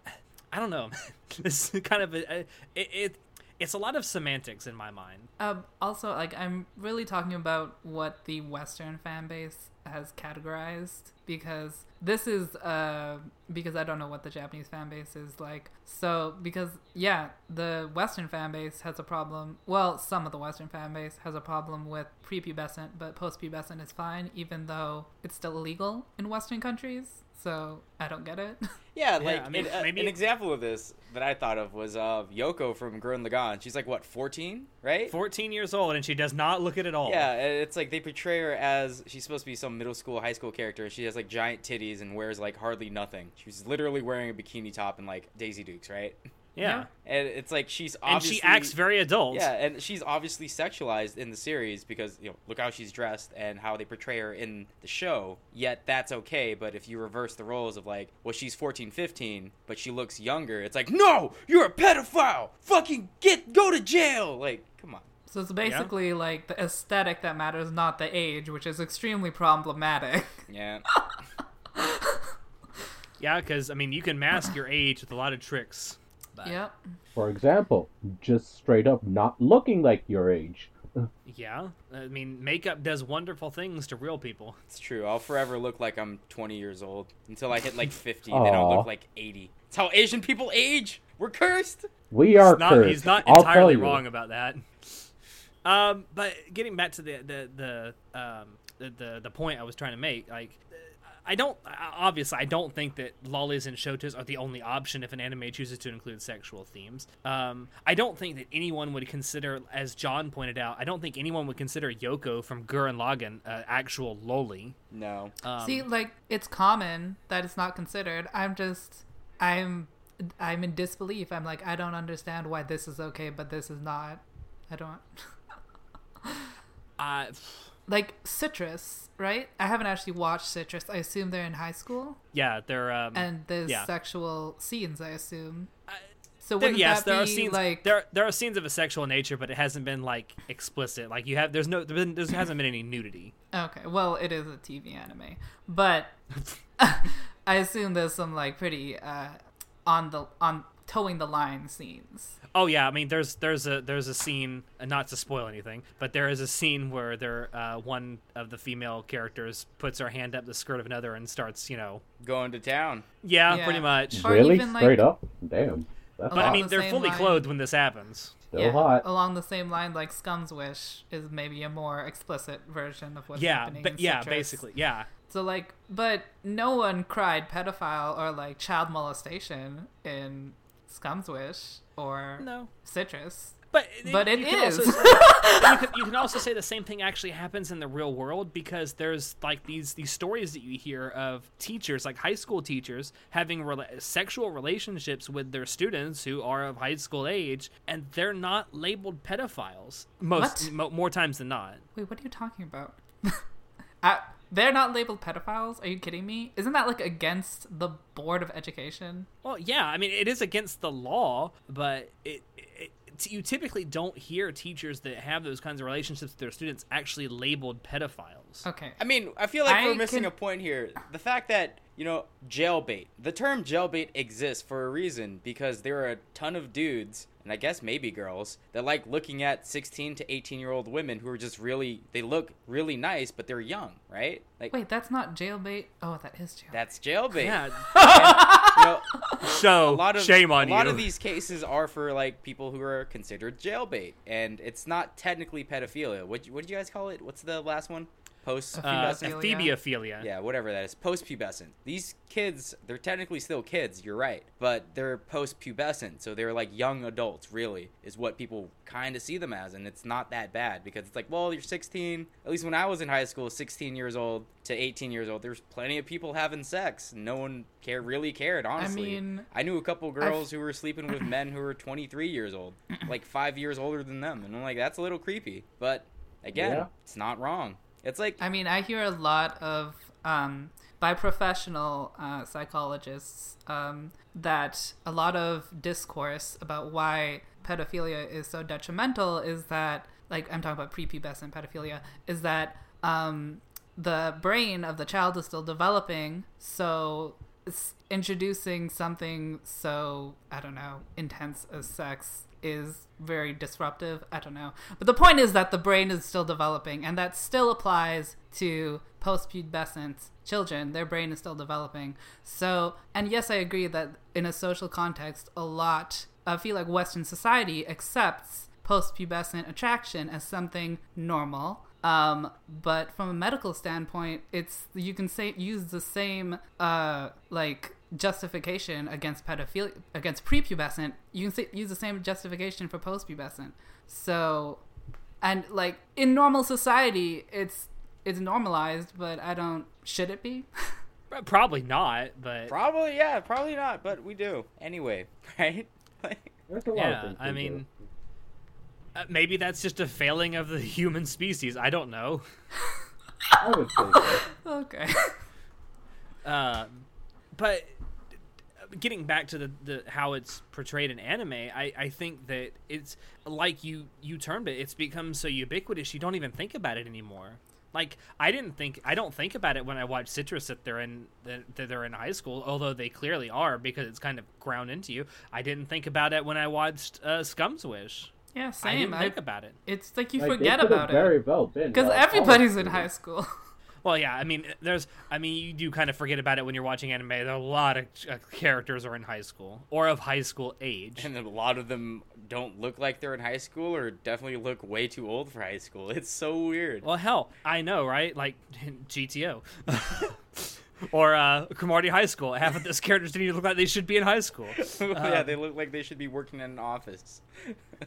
I don't know, this kind of a, a it, it it's a lot of semantics in my mind. Um, also, like I'm really talking about what the Western fan base has categorized because this is uh because I don't know what the Japanese fan base is like. So because yeah, the Western fan base has a problem. Well, some of the Western fan base has a problem with prepubescent, but postpubescent is fine, even though it's still illegal in Western countries. So I don't get it. Yeah, Yeah, like I mean, an, uh, maybe- an example of this that I thought of was uh, Yoko from Gurren Lagann. She's like what, 14, right? 14 years old and she does not look it at all. Yeah, it's like they portray her as she's supposed to be some middle school, high school character. She has like giant titties and wears like hardly nothing. She's literally wearing a bikini top and like Daisy Dukes, right? yeah. And it's like she's And she acts very adult. yeah, and she's obviously sexualized in the series because you know look how she's dressed and how they portray her in the show. Yet that's okay, but if you reverse the roles of like, well, she's 14, 15, but she looks younger, it's like, no, you're a pedophile. Fucking get go to jail. Like, come on. So it's basically like the aesthetic that matters, not the age, which is extremely problematic. Yeah. Yeah, because I mean, you can mask your age with a lot of tricks. But, yep. For example, just straight up not looking like your age. Yeah, I mean, makeup does wonderful things to real people. It's true. I'll forever look like I'm 20 years old until I hit like 50. then I'll look like 80. It's how Asian people age. We're cursed. We are He's not, cursed. he's not I'll entirely wrong about that. Um, but getting back to the the the um the, the the point I was trying to make, like. I don't obviously I don't think that lollies and shotas are the only option if an anime chooses to include sexual themes. Um, I don't think that anyone would consider, as John pointed out, I don't think anyone would consider Yoko from Gurren Lagann uh, actual loli. No. Um, See, like it's common that it's not considered. I'm just, I'm, I'm in disbelief. I'm like, I don't understand why this is okay, but this is not. I don't uh, like citrus, right? I haven't actually watched citrus. I assume they're in high school, yeah, they're um, and there's yeah. sexual scenes. I assume. So There, yes, there are scenes. like there, there are scenes of a sexual nature, but it hasn't been like explicit. Like you have, there's no, there been- there hasn't been any nudity. Okay, well, it is a TV anime, but I assume there's some like pretty uh, on the on towing the line scenes. Oh yeah, I mean, there's there's a there's a scene, not to spoil anything, but there is a scene where there uh, one of the female characters puts her hand up the skirt of another and starts, you know, Going to town. yeah, Yeah. pretty much. Or really? even, like- Straight up? Damn. That's But I mean, the they're same fully line. clothed when this happens. Still yeah, hot. along the same line, like Scum's Wish is maybe a more explicit version of what's yeah, happening. but in yeah, Citrus. basically, yeah. So like, but no one cried pedophile or like child molestation in Scum's Wish or No, Citrus. but But it you can. Also, you, can, you can also say the same thing actually happens in the real world because there's like these these stories that you hear of teachers, like high school teachers, having rela- sexual relationships with their students who are of high school age, and they're not labeled pedophiles most What? mo- more times than not. Wait, what are you talking about? I, they're not labeled pedophiles. Are you kidding me? Isn't that like against the Board of Education? Well, yeah, I mean it is against the law, but it, it, it you typically don't hear teachers that have those kinds of relationships with their students actually labeled pedophiles. Okay. I mean, I feel like I we're missing can- a point here. The fact that, you know, jailbait. The term jailbait exists for a reason because there are a ton of dudes, and I guess maybe girls, that like looking at 16 to 18 year old women who are just really, they look really nice, but they're young, right? Like, Wait, that's not jailbait. Oh, that is jailbait. that's jailbait. Yeah, And, you know, so a lot of shame on a lot of these cases are for like people who are considered jailbait, and it's not technically pedophilia. What what did you guys call it? What's the last one? Post uh, pubescent. amphibiophilia. Yeah, whatever that is. Post pubescent. These kids, they're technically still kids. You're right, but they're post pubescent, so they're like young adults. Really, is what people kind of see them as, and it's not that bad because it's like, well, you're 16. At least when I was in high school, 16 years old to 18 years old, there's plenty of people having sex. No one care really cared. Honestly, mean, I knew a couple girls who were sleeping with men who were 23 years old, like five years older than them, and I'm like, that's a little creepy. But again, Yeah. it's not wrong. It's like I mean, I hear a lot of um, by professional uh, psychologists um, that a lot of discourse about why pedophilia is so detrimental is that, like, I'm talking about prepubescent pedophilia, is that um, the brain of the child is still developing, so introducing something so I don't know intense as sex is very disruptive. I don't know. But the point is that the brain is still developing, and that still applies to post-pubescent children. Their brain is still developing. So, and yes, I agree that in a social context, a lot, I feel like Western society accepts post-pubescent attraction as something normal. Um, but from a medical standpoint, it's you can say use the same uh like justification against pedophilia against prepubescent. You can say, use the same justification for postpubescent. So, and like in normal society, it's it's normalized, but I don't. Should it be? Probably not, but Probably, yeah, probably not, but we do anyway, right? Like, There's a lot of yeah, I mean, uh, maybe that's just a failing of the human species. I don't know. I would say so. okay. Um, but getting back to the, the how it's portrayed in anime, I, I think that it's like you you termed it. It's become so ubiquitous you don't even think about it anymore. Like I didn't think I don't think about it when I watch Citrus that they're in that that they're in high school, although they clearly are because it's kind of ground into you. I didn't think about it when I watched uh, Scum's Wish. Yeah, I same. didn't I think about it. it's like you Like, forget it could have about very well been because everybody's in high students. school. Well, yeah, I mean, there's, I mean, you do kind of forget about it when you're watching anime. There are a lot of uh, characters are in high school or of high school age. and a lot of them don't look like they're in high school, or definitely look way too old for high school. It's so weird. Well, hell, I know, right? Like GTO or uh, Cromartie High School. Half of those characters didn't even look like they should be in high school. yeah, Um, they look like they should be working in an office.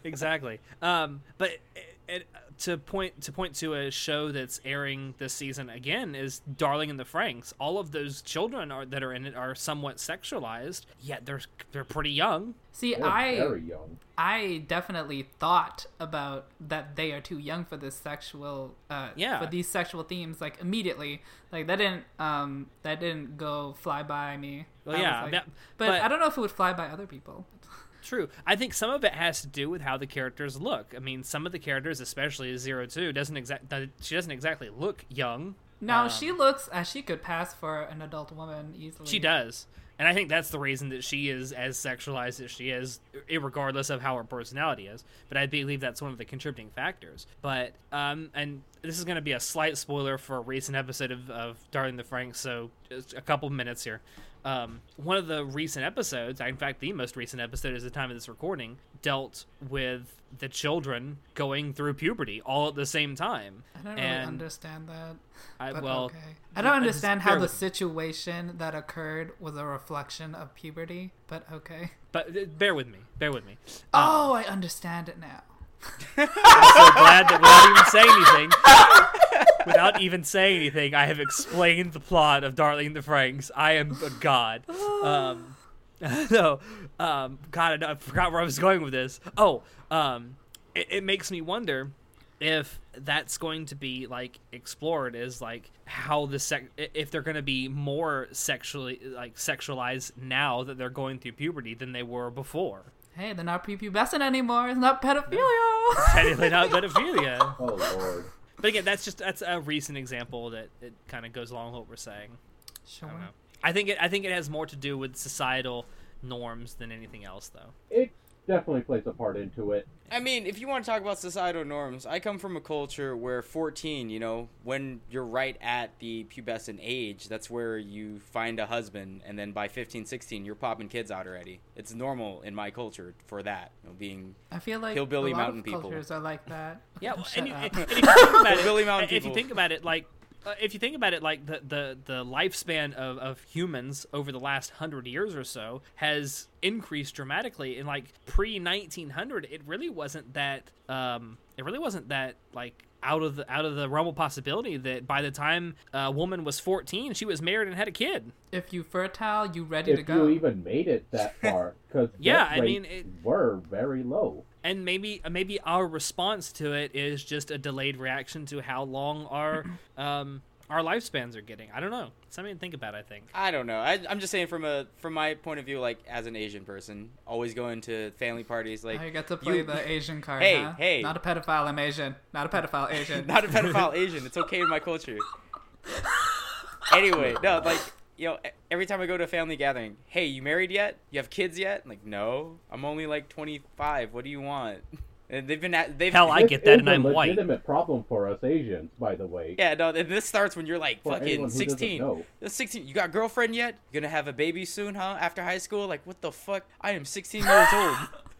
exactly. Um, but it, it, to point to point to a show that's airing this season again is Darling in the Franxx. All of those children are that are in it are somewhat sexualized, yet they're they're pretty young. See, They're I very young. I definitely thought about that they are too young for this sexual uh Yeah. for these sexual themes like immediately. Like that didn't um that didn't go fly by me. Well, I yeah, like- that- but, but- I don't know if it would fly by other people. True. I think some of it has to do with how the characters look. I mean, some of the characters, especially Zero Two, doesn't exact she doesn't exactly look young. No, Um, she looks as she could pass for an adult woman easily. She does. And I think that's the reason that she is as sexualized as she is, regardless of how her personality is. But I believe that's one of the contributing factors. But, um, and this is going to be a slight spoiler for a recent episode of, of Darling the Franxx, so just a couple minutes here. Um, one of the recent episodes, in fact, the most recent episode is the time of this recording, dealt with the children going through puberty all at the same time. I don't really understand that. I, well, okay. I don't understand how the situation that occurred was a reflection of puberty, but okay. but uh, bear with me. Bear with me. Oh, I understand it now. I'm so glad that without even saying anything, without even saying anything, I have explained the plot of Darling the Franxx. I am a god. Um, no, um, God, I, I forgot where I was going with this. Oh, um, it, it makes me wonder if that's going to be like explored is like how the sec if they're going to be more sexually like sexualized now that they're going through puberty than they were before Hey, they're not prepubescent anymore. It's not pedophilia. technically not pedophilia Oh lord. But again, that's just that's a recent example that it kind of goes along with what we're saying. sure. I don't know. I think it I think it has more to do with societal norms than anything else, though. It definitely plays a part into it. I mean, if you want to talk about societal norms, I come from a culture where 14, you know, when you're right at the pubescent age, that's where you find a husband, and then by 15, 16, you're popping kids out already. It's normal in my culture for that, you know, being I feel like Hillbilly a lot mountain of people. cultures are like that. Yeah, well, and, you, and, and if you think about it, Billy Mountain if you think about it, like uh, if you think about it, like the the, the lifespan of, of humans over the last hundred years or so has increased dramatically. And like pre nineteen hundred, it really wasn't that. Um, it really wasn't that like out of the out of the realm of possibility that by the time a woman was fourteen, she was married and had a kid. if you fertile, you ready to If go. you even made it that far, because Yeah, I mean, it- were very low. And maybe maybe our response to it is just a delayed reaction to how long our um our lifespans are getting. I don't know. Something to think about. I think. I don't know. I, I'm just saying from a from my point of view, like as an Asian person, always going to family parties, like Now you get to play you- the Asian card. Hey, huh? hey. Not a pedophile, I'm Asian. Not a pedophile, Asian. not a pedophile Asian. It's okay in my culture. Anyway, no, like you know, e- every time I go to a family gathering, hey, you married yet? You have kids yet? I'm like, no, I'm only like 25. What do you want? And they've been at they've Hell, I get that, and a I'm white. legitimate problem for us Asians, by the way. yeah, no. This starts when you're like For fucking anyone who doesn't 16. know. You're 16. You got a girlfriend yet? You gonna have a baby soon, huh? After high school? Like, what the fuck? I am 16 years old.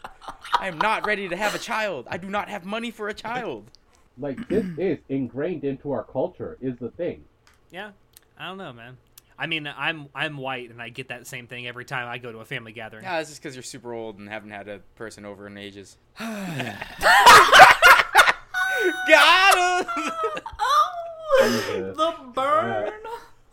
I am not ready to have a child. I do not have money for a child. Like this is ingrained into our culture. Is the thing. Yeah, I don't know, man. I mean, I'm I'm white, and I get that same thing every time I go to a family gathering. Yeah, it's just because you're super old and haven't had a person over in ages. Got him. Jesus. the burn.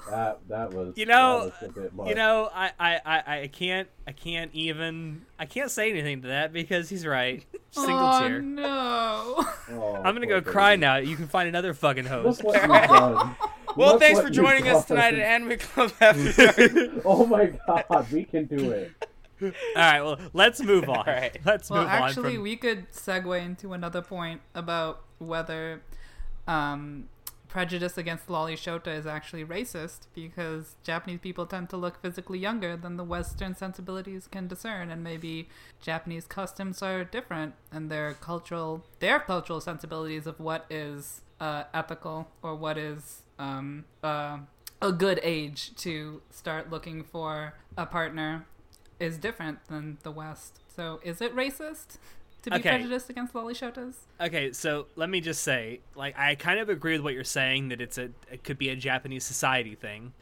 That that was You know- was a bit. You know, I, I, I, I can't I can't even I can't say anything to that because he's right. Single oh, tear. no. Oh, I'm gonna go poor cry now. You can find another fucking Look host. What you've done. Well, Look thanks for joining us tonight done. at Anime Club After Oh my god, we can do it. All right, well, let's move on. All right. Let's Well, move actually, on. From... we could segue into another point about whether um, prejudice against lolly shota is actually racist because Japanese people tend to look physically younger than the Western sensibilities can discern, and maybe Japanese customs are different and their cultural their cultural sensibilities of what is uh, ethical or what is um, uh, a good age to start looking for a partner is different than the West. So is it racist to be Okay. prejudiced against lolly shotas? Okay, so let me just say, like, I kind of agree with what you're saying that it's a it could be a Japanese society thing,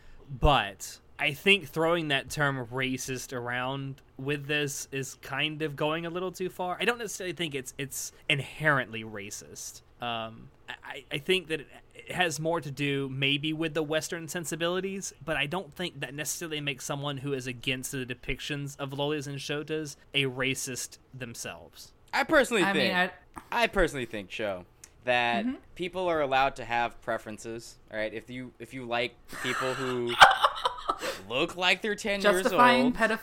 but I think throwing that term racist around with this is kind of going a little too far. I don't necessarily think it's it's inherently racist. Um, I, I think that it, it has more to do maybe with the Western sensibilities, but I don't think that necessarily makes someone who is against the depictions of lolis and shotas a racist themselves. I personally I think. mean, I, I personally think, show that Mm-hmm. people are allowed to have preferences. All right, if you if you like people who look like they're 10 Justifying years old. Justifying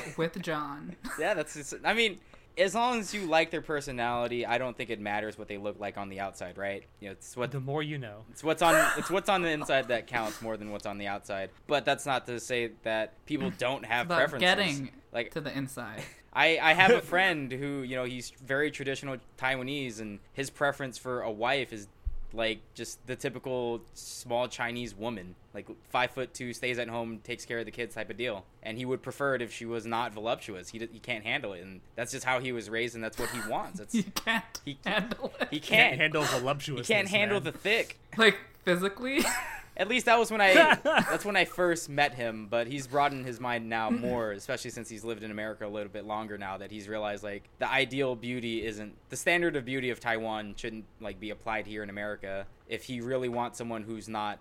pedophilia with John. yeah, that's. Just, I mean, as long as you like their personality, I don't think it matters what they look like on the outside, right? You know, it's what The more you know. It's what's on it's what's on the inside that counts more than what's on the outside. But that's not to say that people don't have About preferences. getting like to the inside. I, I have a friend who, you know, he's very traditional Taiwanese and his preference for a wife is like just the typical small Chinese woman, like five foot two, stays at home, takes care of the kids type of deal. And he would prefer it if she was not voluptuous. He, d- he can't handle it, and that's just how he was raised, and that's what he wants. That's You can't He- handle it. he Can't can't handle voluptuous. he can't handle man. the thick. like physically. At least that was when I that's when I first met him, but he's broadened his mind now more, especially since he's lived in America a little bit longer now that he's realized like the ideal beauty isn't the standard of beauty of Taiwan shouldn't like be applied here in America if he really wants someone who's not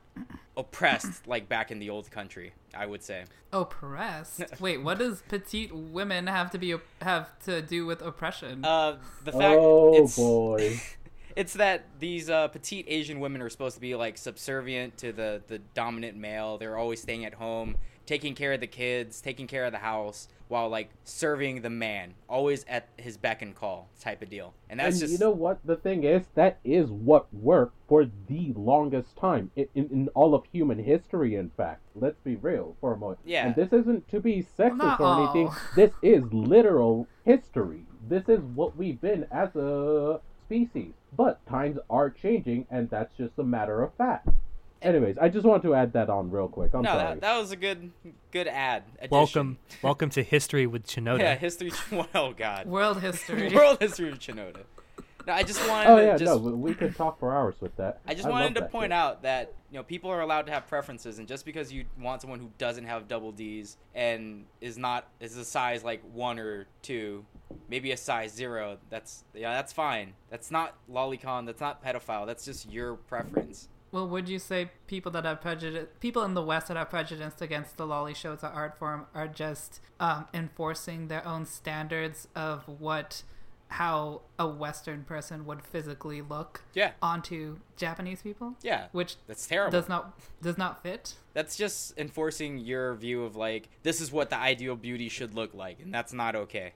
oppressed like back in the old country, I would say. Oppressed. Wait, what does petite women have to be have to do with oppression? Uh the fact Oh it's boy. it's that these uh, petite Asian women are supposed to be like subservient to the the dominant male. They're always staying at home, taking care of the kids, taking care of the house, while like serving the man, always at his beck and call type of deal. And that's and just you know what the thing is? That is what worked for the longest time in, in, in all of human history in fact. Let's be real for a moment. Yeah. and this isn't to be sexist Not or anything. This is literal history. This is what we've been as a species but times are changing and that's just a matter of fact anyways i just want to add that on real quick i'm no, sorry that, that was a good good ad. addition. Welcome, welcome to history with Shinoda. Yeah, history. Oh God, World history. world history of Shinoda. No, I just wanted oh to yeah just no we- we could talk for hours with that I just love wanted to point shit. out that you know people are allowed to have preferences, and just because you want someone who doesn't have double D's and is not is a size like one or two, maybe a size zero, that's yeah, that's fine. That's not lolicon. That's not pedophile. That's just your preference. Well, would you say people that have prejudice, people in the West that are prejudiced against the lolly show as an art form, are just um, enforcing their own standards of what, how a Western person would physically look Yeah, onto Japanese people, yeah, which that's terrible. does not does not fit. That's just enforcing your view of like this is what the ideal beauty should look like, and that's not okay.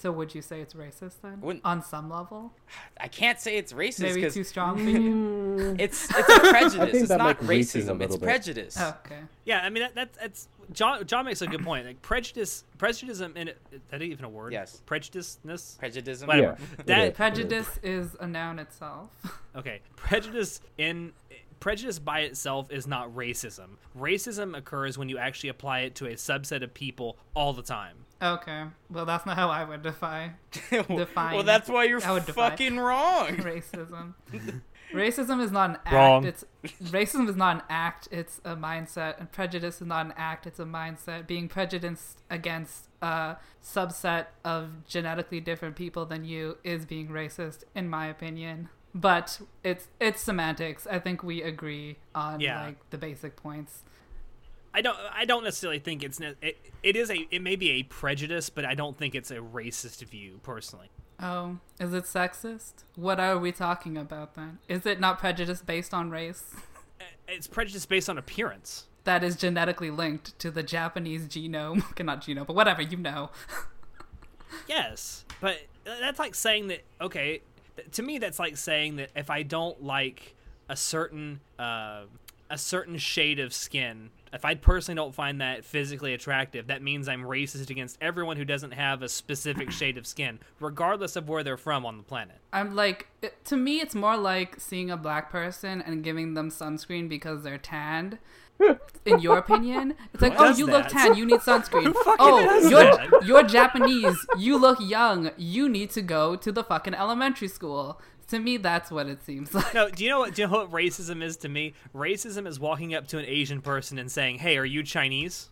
So would you say it's racist then, Wouldn't- on some level? I can't say it's racist Maybe too strong for you. It's it's a prejudice. it's not might be reaching a racism. It's bit. prejudice. okay. Yeah, I mean that, that's that's John. John makes a good point. Like prejudice, prejudice in it. Is that even a word? Yes. Prejudiceness. Prejudice. Whatever. Yeah, it that is. Prejudice is a noun itself. okay. Prejudice in prejudice by itself is not racism. Racism occurs when you actually apply it to a subset of people all the time. Okay. Well, that's not how I would define Define. well, that's why you're I would fucking wrong. racism. racism is not an act. Wrong. It's racism is not an act. It's a mindset, and prejudice is not an act. It's a mindset. Being prejudiced against a subset of genetically different people than you is being racist, in my opinion. But it's it's semantics. I think we agree on Yeah. like the basic points. I don't. I don't necessarily think it's. Ne- it, it is a. It may be a prejudice, but I don't think it's a racist view personally. Oh, is it sexist? What are we talking about then? Is it not prejudice based on race? It's prejudice based on appearance. that is genetically linked to the Japanese genome. Okay, not genome, but whatever, you know. Yes, but that's like saying that. Okay, to me, that's like saying that if I don't like a certain uh, a certain shade of skin, if I personally don't find that physically attractive, that means I'm racist against everyone who doesn't have a specific shade of skin, regardless of where they're from on the planet. I'm like, it, to me, it's more like seeing a black person and giving them sunscreen because they're tanned. In your opinion, it's like, Who oh, does you look tan, you need sunscreen. Who oh, you're that? you're Japanese, you look young, you need to go to the fucking elementary school. To me, that's what it seems like. No, do you know what? Do you know what racism is to me? Racism is walking up to an Asian person and saying, "Hey, are you Chinese?"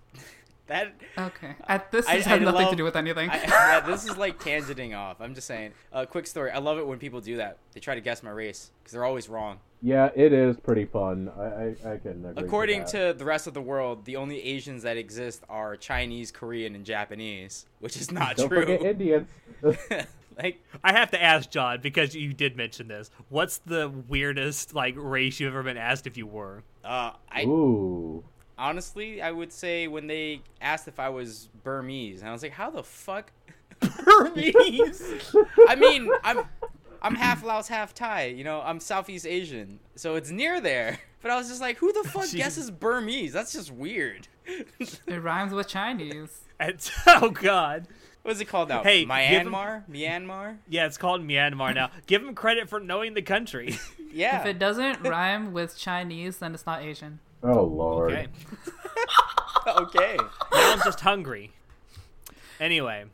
That Okay, At, this I- has I nothing to do with anything. I, yeah, this is like tangenting off. I'm just saying. A uh, quick story. I love it when people do that. They try to guess my race because they're always wrong. Yeah, it is pretty fun. I I, I can agree. According to, to the rest of the world, the only Asians that exist are Chinese, Korean, and Japanese, which is not don't forget true. Indians. like, I have to ask John because you did mention this. What's the weirdest like race you've ever been asked if you were? uh, I Ooh, honestly, I would say when they asked if I was Burmese, and I was like, how the fuck? Burmese. I mean, I'm I'm half Laos, half Thai. You know, I'm Southeast Asian, so it's near there. But I was just like, who the fuck Jeez. guesses Burmese? That's just weird. It rhymes with Chinese. It's- oh God. What's it called now? Hey, give 'em- Myanmar? Myanmar? Yeah, it's called Myanmar now. Give him credit for knowing the country. Yeah. If it doesn't rhyme with Chinese, then it's not Asian. Oh lord. Okay. okay. Now I'm just hungry. Anyway,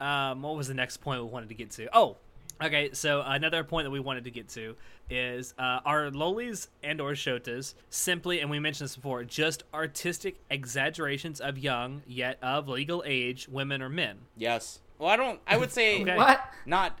um, what was the next point we wanted to get to? Oh, okay. So another point that we wanted to get to is uh, are lolis and or shotas simply, and we mentioned this before, just artistic exaggerations of young yet of legal age women or men? Yes. Well, I don't. I would say Okay. What? not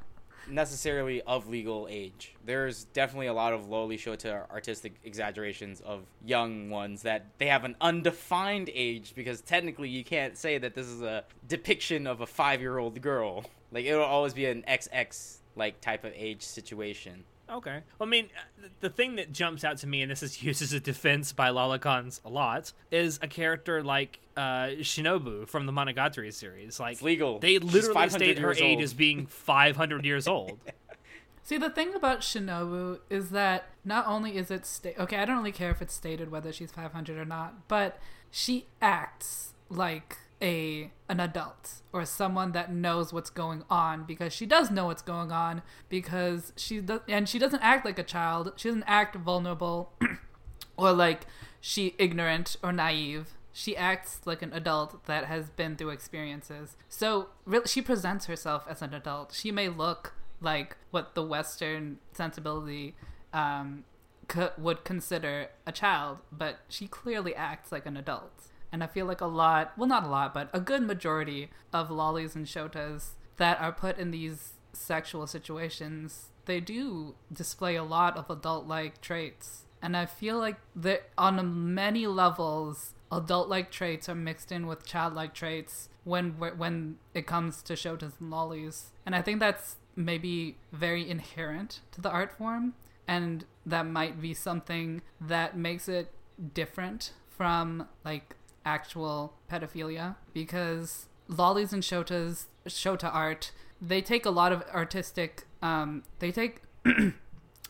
necessarily of legal age. There's definitely a lot of lowly shota artistic exaggerations of young ones that they have an undefined age because technically you can't say that this is a depiction of a five year old girl. Like it'll always be an XX like type of age situation. Okay. Well, I mean, uh, the thing that jumps out to me, and this is used as a defense by Lolicons a lot, is a character like uh, Shinobu from the Monogatari series. Like, It's legal. They literally state her age as being 500 years old. See, the thing about Shinobu is that not only is it sta- okay, I don't really care if it's stated whether she's 500 or not, but she acts like a an adult or someone that knows what's going on because she does know what's going on because she does and she doesn't act like a child. She doesn't act vulnerable or like she ignorant or naive. She acts like an adult that has been through experiences. So really, she presents herself as an adult. She may look like what the Western sensibility um, co- would consider a child, but she clearly acts like an adult. And I feel like a lot, well, not a lot, but a good majority of lollies and shotas that are put in these sexual situations, they do display a lot of adult like traits. And I feel like that on many levels, adult-like traits are mixed in with childlike traits when when it comes to shotas and lollies. And I think that's maybe very inherent to the art form, and that might be something that makes it different from like actual pedophilia because lollies and shotas shota art they take a lot of artistic um, they take a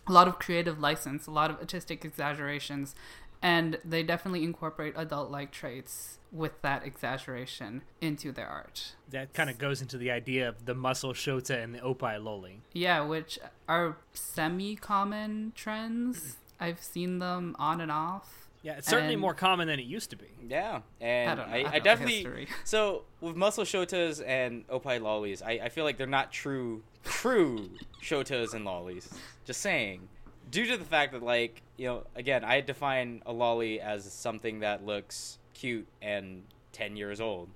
lot of creative license a lot of artistic exaggerations and they definitely incorporate adult-like traits with that exaggeration into their art. That kind of goes into the idea of the muscle shota and the oppai loli. yeah which are semi-common trends. I've seen them on and off Yeah, it's certainly And- more common than it used to be. Yeah, and I don't know. I, I I, don't definitely history. so with muscle shotas and oppai lollies, I, I feel like they're not true true shotas and lollies. Just saying, due to the fact that like you know, again, I define a lolly as something that looks cute and ten years old.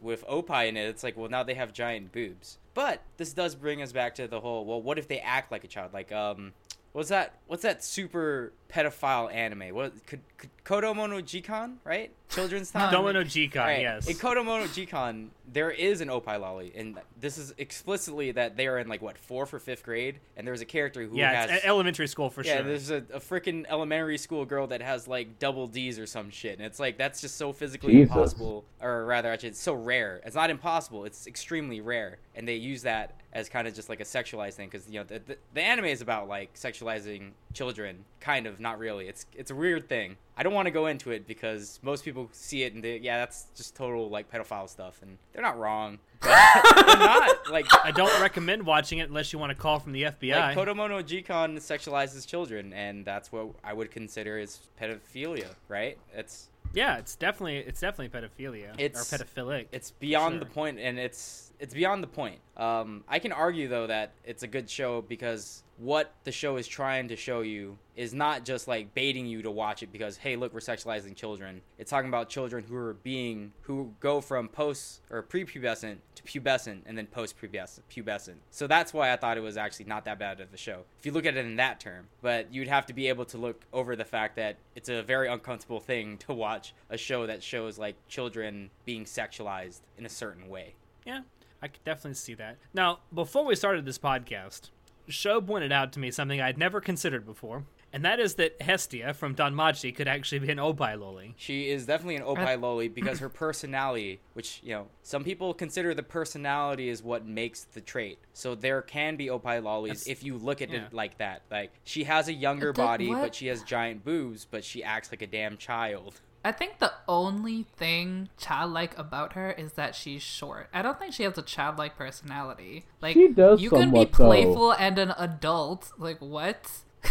With oppai in it, it's like well now they have giant boobs. But this does bring us back to the whole well, what if they act like a child? Like um. What's that? What's that super pedophile anime? What could, could Kodomo no Jikan, right? Children's time. Kodomo no Jikan, Right. yes. In Kodomo no Jikan, there is an Oppai Lolly, and this is explicitly that they are in like what fourth or fifth grade, and there's a character who yeah, has it's elementary school for yeah, sure. there's a, a freaking elementary school girl that has like double D's or some shit, and it's like that's just so physically Jesus. impossible, or rather, actually, it's so rare. It's not impossible; it's extremely rare, and they use that as kind of just like a sexualized thing because you know the, the, the anime is about like sexualizing children, kind of, not really. It's it's a weird thing. I don't want to go into it because most people see it and they, yeah, that's just total like pedophile stuff, and they're not wrong. But they're not like I don't recommend watching it unless you want to call from the FBI. like Kodomo no Jikan sexualizes children, and that's what I would consider is pedophilia, right? It's yeah, it's definitely it's definitely pedophilia It's- or pedophilic. it's beyond Sure. the point, and it's it's beyond the point. Um, I can argue though that it's a good show because what the show is trying to show you is not just like baiting you to watch it because hey look we're sexualizing children. It's talking about children who are being who go from post or prepubescent to pubescent and then post pubescent. So that's why I thought it was actually not that bad of a show. If you look at it in that term, but you'd have to be able to look over the fact that it's a very uncomfortable thing to watch a show that shows like children being sexualized in a certain way. yeah, I could definitely see that. Now, before we started this podcast, Show pointed out to me something I'd never considered before, and that is that Hestia from Danmachi could actually be an Oppai Loli. She is definitely an Oppai Loli because her personality, which, you know, some people consider the personality is what makes the trait. So there can be Oppai Lolis That's- if you look at yeah. it like that. Like, she has a younger The- body, what? but she has giant boobs, but she acts like a damn child. I think the only thing childlike about her is that she's short. I don't think she has a childlike personality. Like She does you can be somewhat, though. playful and an adult. Like what?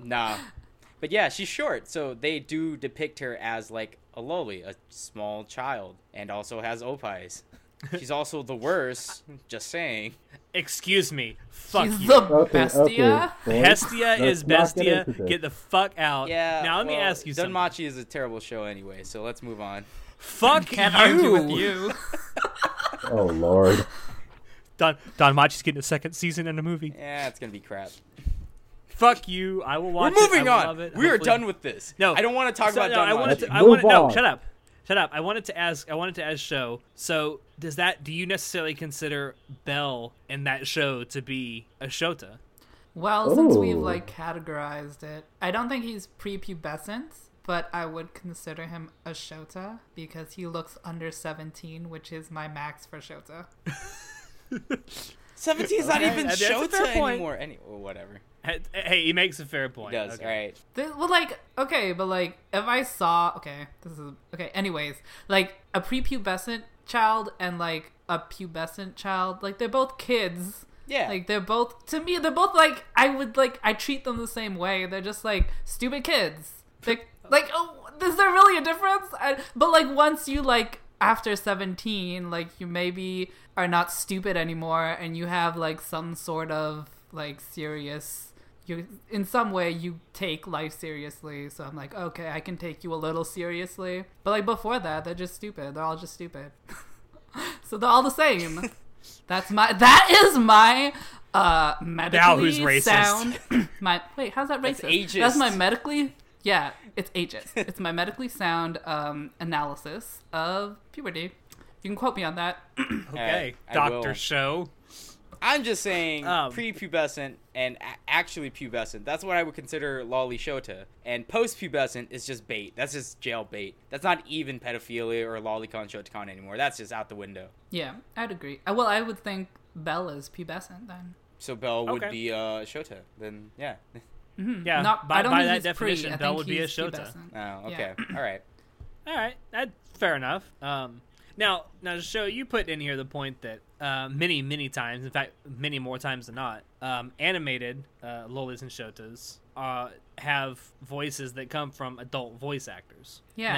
Nah. But yeah, she's short, so they do depict her as like a loli, a small child, and also has opies. She's also the worst, just saying. Excuse me. Fuck she's you. the Okay, bestia. okay. Hestia Let's is not get Bestia. Get the fuck out. Yeah. Now let me ask you something. Danmachi is a terrible show anyway, so let's move on. Fuck Can't you. argue with you. Oh lord. Don Danmachi's getting a second season and a movie. Yeah, it's gonna be crap. Fuck you. I will watch We're moving I will on. love it. We are done with this. No, I don't want to talk So, about no, I Danmachi. wanted to. Let's I wanted. move No, on. shut up. Shut up. I wanted to ask. I wanted to ask show. So does that? Do you necessarily consider Bell in that show to be a Shota? Well, since we've oh. like categorized it, I don't think he's prepubescent, but I would consider him a Shota because he looks under 17, which is my max for Shota. 17 is not Okay, even that's a Shota point. anymore. Any, or whatever. Hey, Hey, he makes a fair He point. does. Okay. All right. Th- Well, like, okay, but like, if I saw, okay, this is okay. Anyways, like a prepubescent child and like a pubescent child, like they're both kids. Yeah. Like they're both to me, they're both like I would like I treat them the same way. They're just like stupid kids. Like like oh, is there really a difference? I, but like once you like after 17, like you maybe are not stupid anymore and you have like some sort of like serious you in some way you take life seriously. So I'm like, okay, I can take you a little seriously. But like before that, they're just stupid. They're all just stupid. so they're all the same. That's my. That is my. Uh, medically who's racist. sound. my wait, how's that That's racist? ageist. That's my medically. Yeah, it's ageist. it's my medically sound um analysis of puberty. You can quote me on that. Okay, Alright, I Doctor. Show. I'm just saying Um, prepubescent and a- actually pubescent. That's what I would consider loli shota. And post-pubescent is just bait. That's just jail bait. That's not even pedophilia or lolicon shotacon anymore. That's just out the window. yeah, I'd agree. Uh, Well, I would think Bella's pubescent then. So Bell would Okay. be uh, shota. Then yeah. Mhm. Yeah, Not, by- I don't by that he's pre, definition, I Bell would be a Shota. pubescent. Oh, Yeah. okay. All right. All right, that's fair enough. Um, now, now to show you put in here the point that uh, many, many times, in fact, many more times than not, um, animated uh, lolis and shotas uh, have voices that come from adult voice actors. Yeah,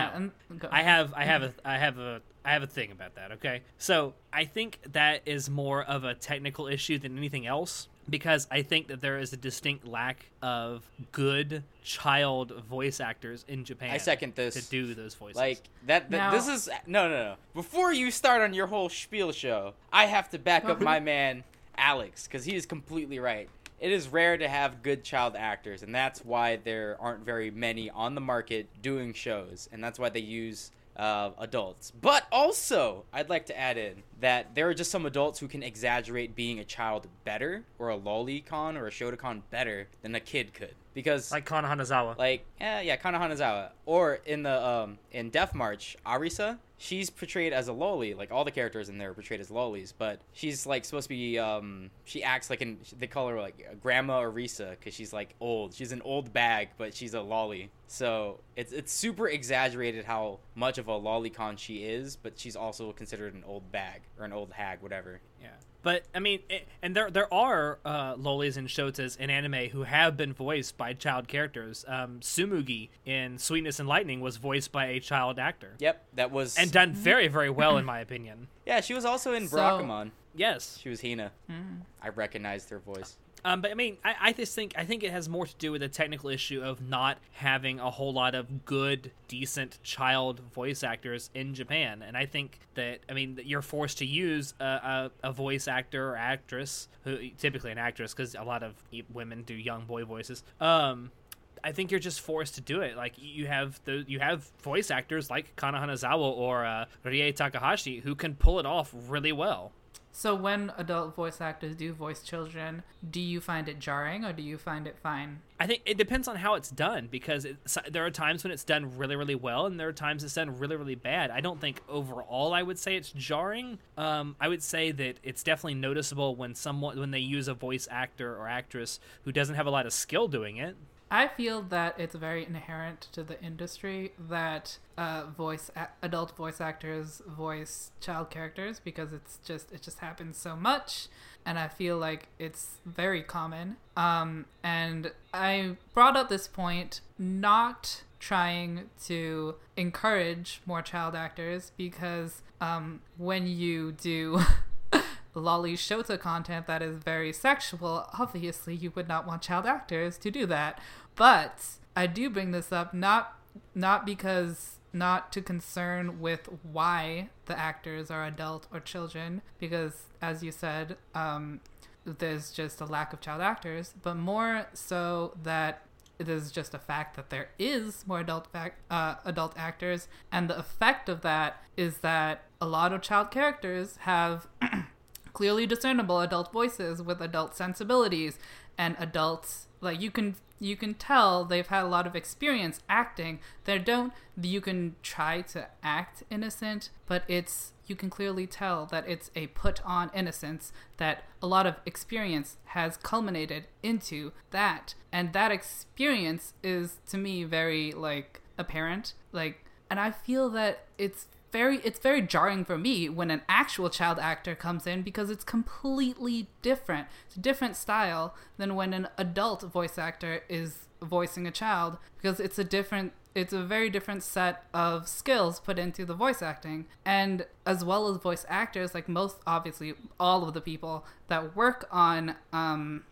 Now, I have I have a I have a I have a thing about that, okay? So, I think that is more of a technical issue than anything else because I think that there is a distinct lack of good child voice actors in Japan I second this. to do those voices. Like that. that Now- this is no, no, no. Before you start on your whole spiel show, I have to back up my man Alex because he is completely right. It is rare to have good child actors, and that's why there aren't very many on the market doing shows, and that's why they use uh, adults. But also, I'd like to add in that there are just some adults who can exaggerate being a child better, or a lolicon or a shotacon better than a kid could, because like Kana Hanazawa. like yeah yeah Kana Hanazawa or in the um in Death March Arisa she's portrayed as a loli. Like all the characters in there are portrayed as lolis but she's like supposed to be um she acts like an they call her like grandma Arisa because she's like old. She's an old bag but she's a loli so it's it's super exaggerated how much of a lolicon she is but she's also considered an old bag or an old hag whatever. Yeah, but I mean, it, and there there are uh, lolis and shotas in anime who have been voiced by child characters. Um, Tsumugi in Sweetness and Lightning was voiced by a child actor, yep that was and done very very well in my opinion. yeah she was also in So- Barakamon Yes, she was Hina. I recognized her voice um, but I mean, I, I just think I think it has more to do with the technical issue of not having a whole lot of good, decent child voice actors in Japan, and I think that I mean you're forced to use a, a, a voice actor or actress, who typically an actress, because a lot of women do young boy voices. Um, I think you're just forced to do it. Like you have the you have voice actors like Kana Hanazawa or uh, Rie Takahashi who can pull it off really well. So when adult voice actors do voice children, do you find it jarring or do you find it fine? I think it depends on how it's done because there are times when it's done really, really well, and there are times it's done really, really bad. I don't think overall I would say it's jarring. Um, I would say that it's definitely noticeable when someone when they use a voice actor or actress who doesn't have a lot of skill doing it. I feel that it's very inherent to the industry that uh, voice adult voice actors voice child characters because it's just it just happens so much, and I feel like it's very common. Um, and I brought up this point not trying to encourage more child actors because um, when you do loli shota content that is very sexual, obviously you would not want child actors to do that. But I do bring this up not not because not to concern with why the actors are adult or children, because as you said, um, there's just a lack of child actors, but more so that it is just a fact that there is more adult uh, adult actors, and the effect of that is that a lot of child characters have clearly discernible adult voices with adult sensibilities and adults like you can you can tell they've had a lot of experience acting. They don't you can try to act innocent but it's you can clearly tell that it's a put on innocence that a lot of experience has culminated into that. And that experience is to me very like apparent. Like and i feel that it's very it's very jarring for me when an actual child actor comes in because it's completely different. It's a different style than when an adult voice actor is voicing a child because it's a different it's a very different set of skills put into the voice acting and as well as voice actors like most obviously all of the people that work on um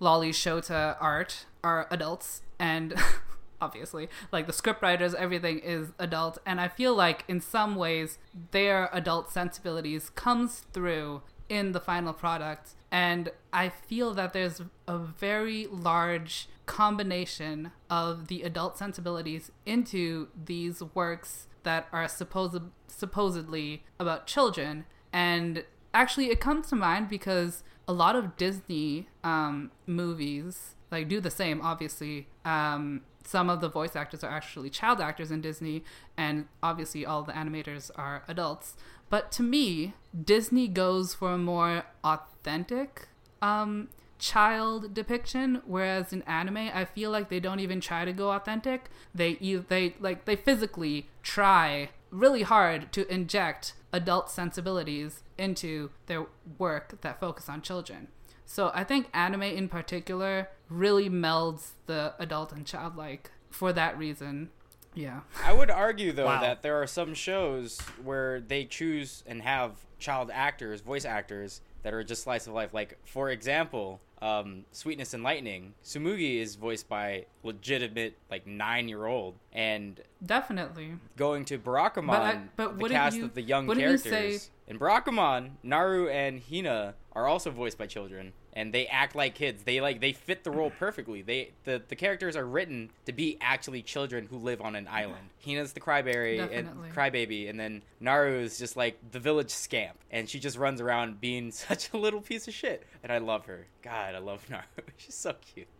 loli shota art are adults and obviously like the scriptwriters everything is adult. And i feel like in some ways their adult sensibilities comes through in the final product. And i feel that there's a very large combination of the adult sensibilities into these works that are supposed supposedly about children. And actually it comes to mind because a lot of disney um, movies like do the same obviously. Um, some of the voice actors are actually child actors in disney and obviously all the animators are adults. But to me disney goes for a more authentic um, child depiction whereas in anime i feel like they don't even try to go authentic. They they like they physically try really hard to inject adult sensibilities into their work that focus on children. So I think anime in particular really melds the adult and childlike for that reason. Yeah. I would argue though Wow. that there are some shows where they choose and have child actors, voice actors that are just slice of life. Like for example, um, Sweetness and Lightning, Tsumugi is voiced by legitimate like nine year old, and Definitely. going to Barakamon, But I- but the cast you- of the young wouldn't you characters. say- In Barakamon, Naru and Hina are also voiced by children, and they act like kids. They like they fit the role perfectly. They the, the characters are written to be actually children who live on an island. Hina's the cryberry Definitely. and crybaby, and then Naru is just like the village scamp, and she just runs around being such a little piece of shit. And I love her. God, I love Naru. She's so cute.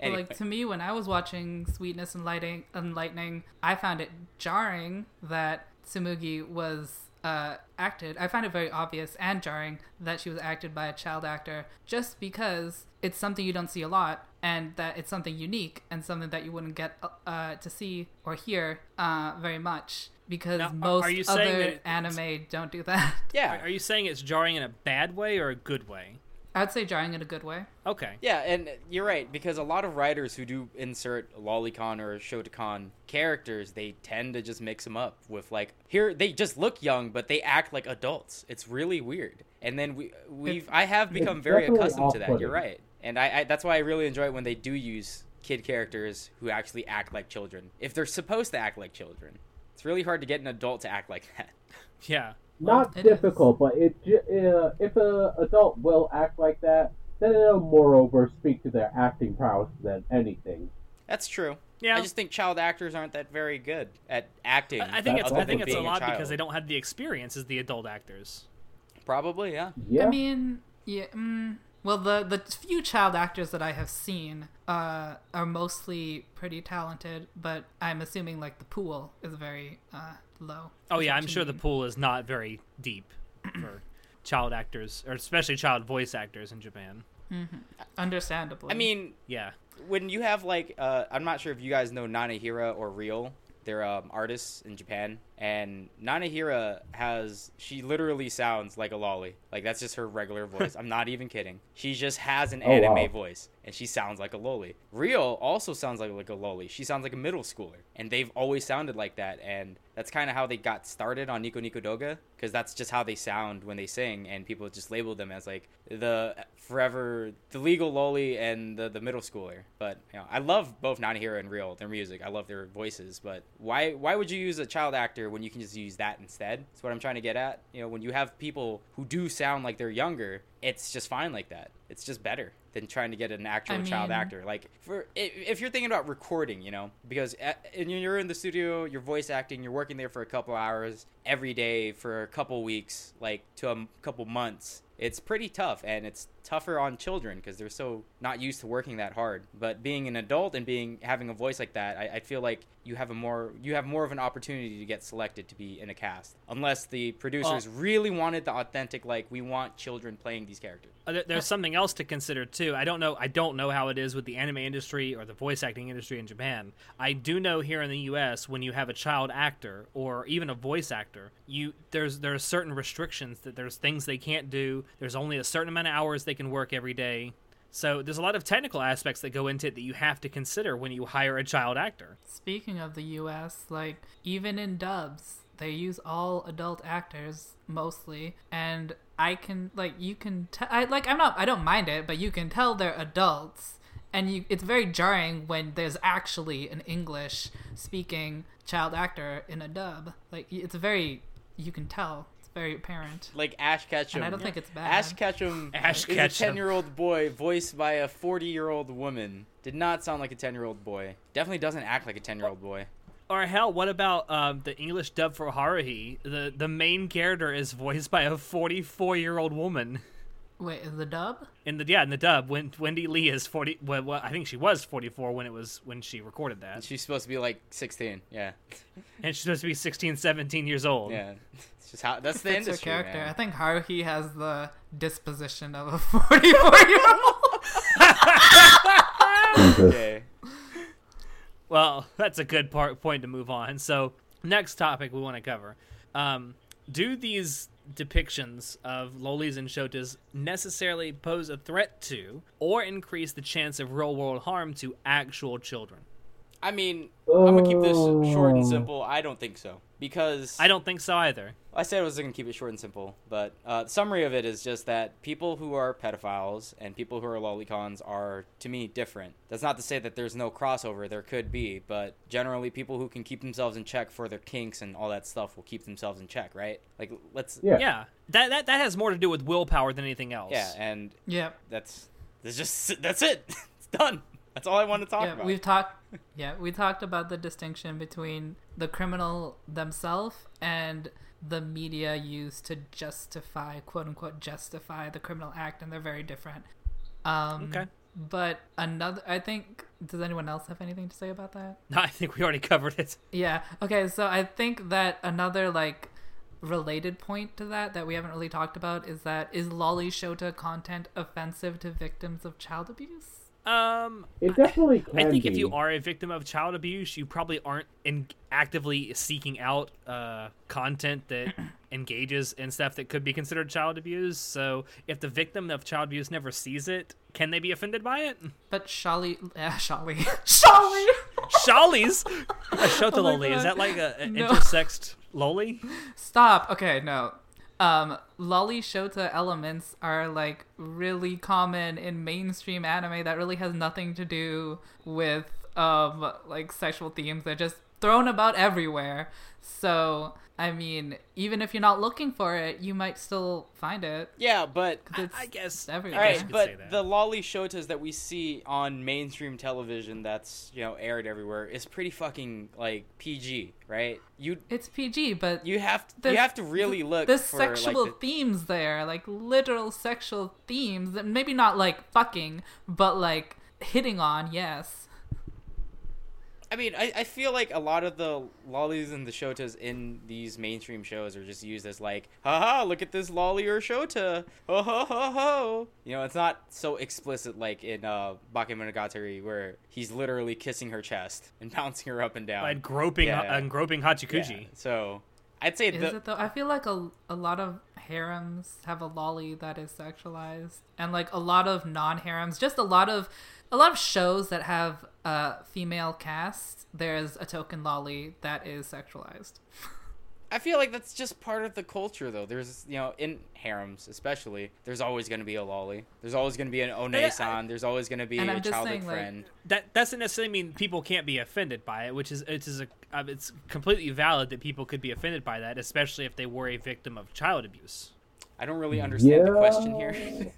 Anyway, Like to me, when I was watching Sweetness and Lighting and Lightning, I found it jarring that Tsumugi was uh, acted. I find it very obvious and jarring that she was acted by a child actor, just because it's something you don't see a lot, and that it's something unique and something that you wouldn't get uh, to see or hear uh, very much. Because Now, most are you other anime don't do that. yeah, Are you saying it's jarring in a bad way or a good way? I'd say jarring in a good way. Okay. Yeah, and you're right because a lot of writers who do insert lolicon or shotacon characters, they tend to just mix them up with like here they just look young but they act like adults. It's really weird. And then we we've I have become It's very accustomed to that. You're right, and I, I that's why I really enjoy it when they do use kid characters who actually act like children if they're supposed to act like children. It's really hard to get an adult to act like that. Yeah. Not It difficult, but it uh, if a adult will act like that, then it'll moreover speak to their acting prowess than anything. That's true. Yeah. I just think child actors aren't that very good at acting. I I think it's I think it's a lot child. because they don't have the experience as the adult actors. Probably, yeah. Yeah. I mean, yeah. Mm, well, the the few child actors that I have seen uh, are mostly pretty talented, but I'm assuming like the pool is very uh, low. Oh yeah, I'm To sure the pool is not very deep for child actors, or especially child voice actors in Japan. Mm-hmm. Understandably. I mean, Yeah. when you have like uh, I'm not sure if you guys know Nanahira or Real. They're um, artists in Japan, and Nanahira has she literally sounds like a lolly. Like that's just her regular voice. I'm not even kidding. She just has an Oh, anime wow. voice, and she sounds like a loli. Real also sounds like like a loli. She sounds like a middle schooler, and they've always sounded like that. And that's kind of how they got started on Nico Nico Douga, because that's just how they sound when they sing, and people just label them as like the forever the legal loli and the the middle schooler. But you know, I love both Nanahira and Real their music. I love their voices, but why why would you use a child actor when you can just use that instead? That's what I'm trying to get at. You know, when you have people who do sound like they're younger, it's just fine like that. It's just better than trying to get an actual I child actor. Like for if you're thinking about recording, you know, because a- and you're in the studio, you're voice acting, you're working there for a couple hours every day for a couple weeks, like to a couple months. It's pretty tough, and it's tougher on children because they're so not used to working that hard. But being an adult and being having a voice like that, I, I feel like you have a more you have more of an opportunity to get selected to be in a cast, unless the producers really wanted the authentic, like we want children playing these characters. Uh, There's something else to consider too. I don't know. I don't know how it is with the anime industry or the voice acting industry in Japan. I do know here in the U.S. when you have a child actor or even a voice actor, you there's there are certain restrictions that there's things they can't do. There's only a certain amount of hours they can work every day. So there's a lot of technical aspects that go into it that you have to consider when you hire a child actor. Speaking of the US, like even in dubs, they use all adult actors mostly and I can like you can t- I like I'm not I don't mind it, but you can tell they're adults and you it's very jarring when there's actually an English speaking child actor in a dub. Like it's very you can tell. It's very apparent. Like Ash Ketchum. And I don't think it's bad. Ash Ketchum Ash is a ten-year-old boy voiced by a forty-year-old woman. Did not sound like a ten-year-old boy. Definitely doesn't act like a ten-year-old boy. Or hell, what about um, the English dub for Haruhi? The the main character is voiced by a 44 year old woman. Wait, in the dub? In the yeah, in the dub, when Wendy Lee is 40, well, well, I think she was 44 when it was when she recorded that, She's supposed to be like sixteen. Yeah, and she's supposed to be 16, 17 years old. yeah. It's just how that's the Fits her industry, character. I think Haruhi has the disposition of a 44 year old. Okay. Well, that's a good part point to move on. So, next topic we want to cover: um, Do these depictions of lolis and shotas necessarily pose a threat to, or increase the chance of real world harm to actual children? I mean, I'm gonna keep this short and simple. I don't think so because I don't think so either. I said I was going to keep it short and simple, but uh, the summary of it is just that people who are pedophiles and people who are lolicons are, to me, different. That's not to say that there's no crossover. There could be, but generally, people who can keep themselves in check for their kinks and all that stuff will keep themselves in check, right? Like, let's. Yeah. Yeah, that that that has more to do with willpower than anything else. Yeah, and Yep. that's. That's just. That's it. it's done. That's all I want to talk Yeah, about. we've talked. Yeah, we talked about the distinction between the criminal themselves and the media used to justify, quote unquote, justify the criminal act, and they're very different. Um, Okay. But another, I think. Does anyone else have anything to say about that? No, I think we already covered it. Yeah. Okay. So I think that another like related point to that that we haven't really talked about is that is loli shota content offensive to victims of child abuse? Um, It definitely can I think be. if you are a victim of child abuse, you probably aren't in actively seeking out uh, content that engages in stuff that could be considered child abuse. So if the victim of child abuse never sees it, can they be offended by it? But Shali, uh, Shali, Shali. Shawlies, a shota Oh loli. Is that like a, an No. intersexed loli? Stop. Okay, no. Um, shota elements are like really common in mainstream anime that really has nothing to do with um like sexual themes. They're just thrown about everywhere. So, I mean, even if you're not looking for it, you might still find it. Yeah, but I, It's I guess. everywhere. I all guess right, you say but that. the loli shotas that we see on mainstream television that's you know aired everywhere is pretty fucking like PG, right? You It's PG, but you have to, There's- you have to really look there's for sexual like the, themes there, like literal sexual themes. that Maybe not like fucking, but like hitting on. Yes. I mean, I, I feel like a lot of the lolis and the shotas in these mainstream shows are just used as like, haha, look at this loli or shota, ho ho ho ho. You know, it's not so explicit like in uh, Bakemonogatari where he's literally kissing her chest and bouncing her up and down. and groping, Yeah. and groping Hachikuji. Yeah, So, I'd say Is the it though? I feel like a a lot of harems have a loli that is sexualized, and like a lot of non harems, just a lot of a lot of shows that have a female cast. There's a token loli that is sexualized. I feel like that's just part of the culture, though. There's, you know, in harems especially, there's always going to be a loli. There's always going to be an onee-san. There's always going to be And a I'm just childhood saying, like, friend. That doesn't necessarily mean people can't be offended by it, which is it is a uh, it's completely valid that people could be offended by that, especially if they were a victim of child abuse. I don't really understand the question here.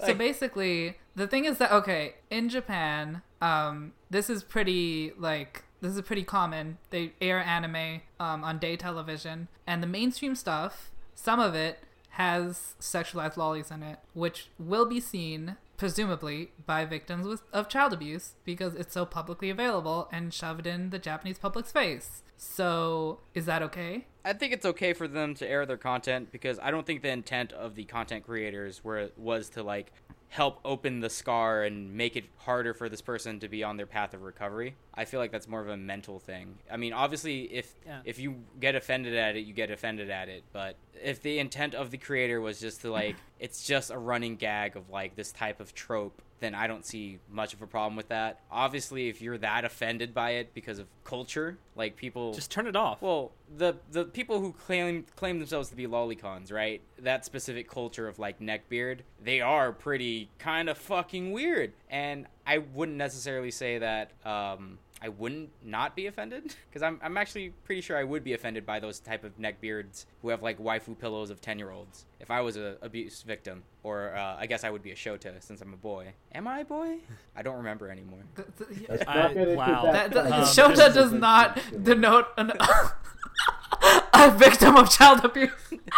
so basically, the thing is that okay, in Japan, um, this is pretty like this is pretty common. They air anime um, on day television, and the mainstream stuff, some of it has sexualized lolis in it, which will be seen presumably by victims with, of child abuse because it's so publicly available and shoved in the Japanese public's face. So, is that okay? I think it's okay for them to air their content because I don't think the intent of the content creators were was to like help open the scar and make it harder for this person to be on their path of recovery. I feel like that's more of a mental thing. I mean, obviously if Yeah. if you get offended at it, you get offended at it, but if the intent of the creator was just to like it's just a running gag of like this type of trope, then I don't see much of a problem with that. Obviously, if you're that offended by it because of culture, like people Just turn it off. well, the the people who claim claim themselves to be lolicons, right? That specific culture of like neckbeard, they are pretty kind of fucking weird. And I wouldn't necessarily say that um I wouldn't not be offended because I'm I'm actually pretty sure I would be offended by those type of neckbeards who have like waifu pillows of 10-year-olds. If I was a abuse victim or uh, I guess I would be a shota since I'm a boy. Am I a boy? I don't remember anymore. Th- th- Let's I- not get into wow. That, that. that, Um, Shota does not denote an, a victim of child abuse.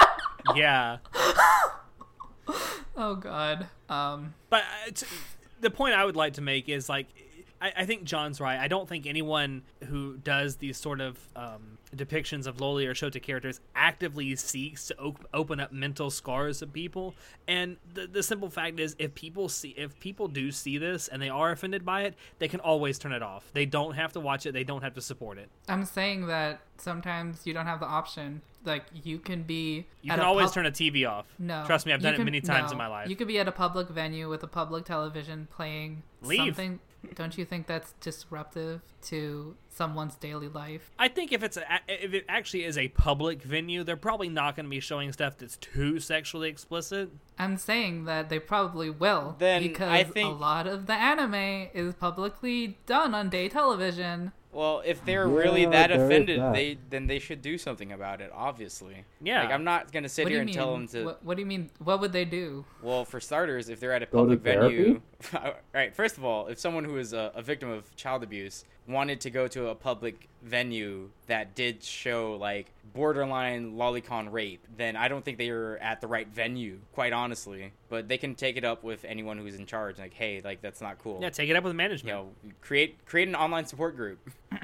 yeah. Oh God. Um. But uh, t- the point I would like to make is like, I, I think John's right. I don't think anyone who does these sort of um, depictions of loli or shota characters actively seeks to op- open up mental scars of people. And the, the simple fact is, if people see, if people do see this and they are offended by it, they can always turn it off. They don't have to watch it. They don't have to support it. I'm saying that sometimes you don't have the option. Like you can be. You can always pub- turn a TV off. No. trust me, I've done it can- many times no. in my life. You could be at a public venue with a public television playing Leave. something. Don't you think that's disruptive to someone's daily life? I think if it's a, if it actually is a public venue, they're probably not going to be showing stuff that's too sexually explicit. I'm saying that they probably will. Then because I a think- lot of the anime is publicly done on day television. Well, if they're Yeah, really that offended, that. they then they should do something about it. Obviously, Yeah. Like I'm not gonna sit what do here you and mean? tell them to. What, what do you mean? What would they do? Well, for starters, if they're at a Go public venue, therapy? all right. First of all, if someone who is a, a victim of child abuse wanted to go to a public venue that did show like borderline lolicon rape, then I don't think they are at the right venue. Quite honestly, but they can take it up with anyone who's in charge. Like, hey, like that's not cool. Yeah, take it up with management. you management. know, create create an online support group.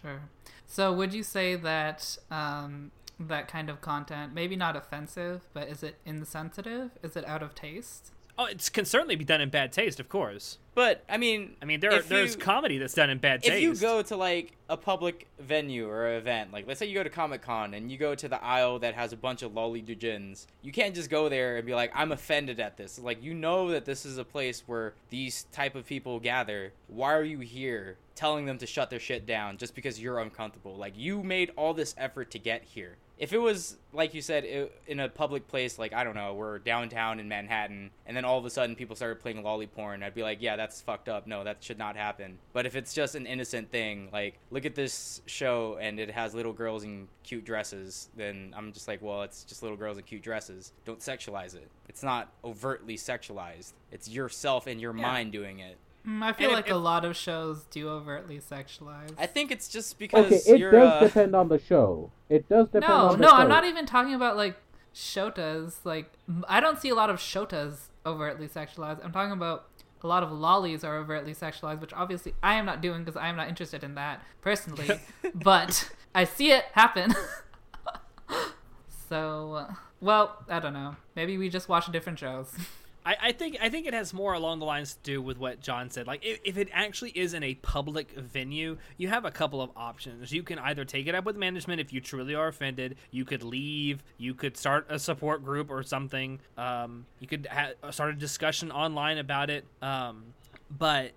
Sure. So would you say that um, that kind of content, maybe not offensive, but is it insensitive? Is it out of taste? Oh, it can certainly be done in bad taste, of course. But I mean, I mean, there are, there's you- comedy that's done in bad taste. if you go to like a public venue or event, like let's say you go to Comic Con and you go to the aisle that has a bunch of loli doujins, you can't just go there and be like, I'm offended at this. Like you know that this is a place where these type of people gather. Why are you here telling them to shut their shit down just because you're uncomfortable? Like you made all this effort to get here. If it was like you said i in a public place, like I don't know, we're downtown in Manhattan, and then all of a sudden people started playing loli porn, I'd be like, yeah, that's that's fucked up. No, that should not happen. But if it's just an innocent thing, like look at this show and it has little girls in cute dresses, then I'm just like, well, it's just little girls in cute dresses. Don't sexualize it. It's not overtly sexualized. It's yourself and your Yeah. mind doing it. Mm, I feel And if- like if- a lot of shows do overtly sexualize. I think it's just because Okay, it you're. does uh, depend on the show. It does depend no, on the show. no, show. I'm not even talking about like shotas. Like I don't see a lot of shotas overtly sexualized. I'm talking about a lot of lolis are overtly sexualized, which obviously I am not doing because I am not interested in that personally. but I see it happen. so, well, I don't know. Maybe we just watch different shows. I, I think I think it has more along the lines to do with what John said. Like if, if it actually is in a public venue, you have a couple of options. You can either take it up with management if you truly are offended. You could leave. You could start a support group or something. Um, you could ha- start a discussion online about it. Um, but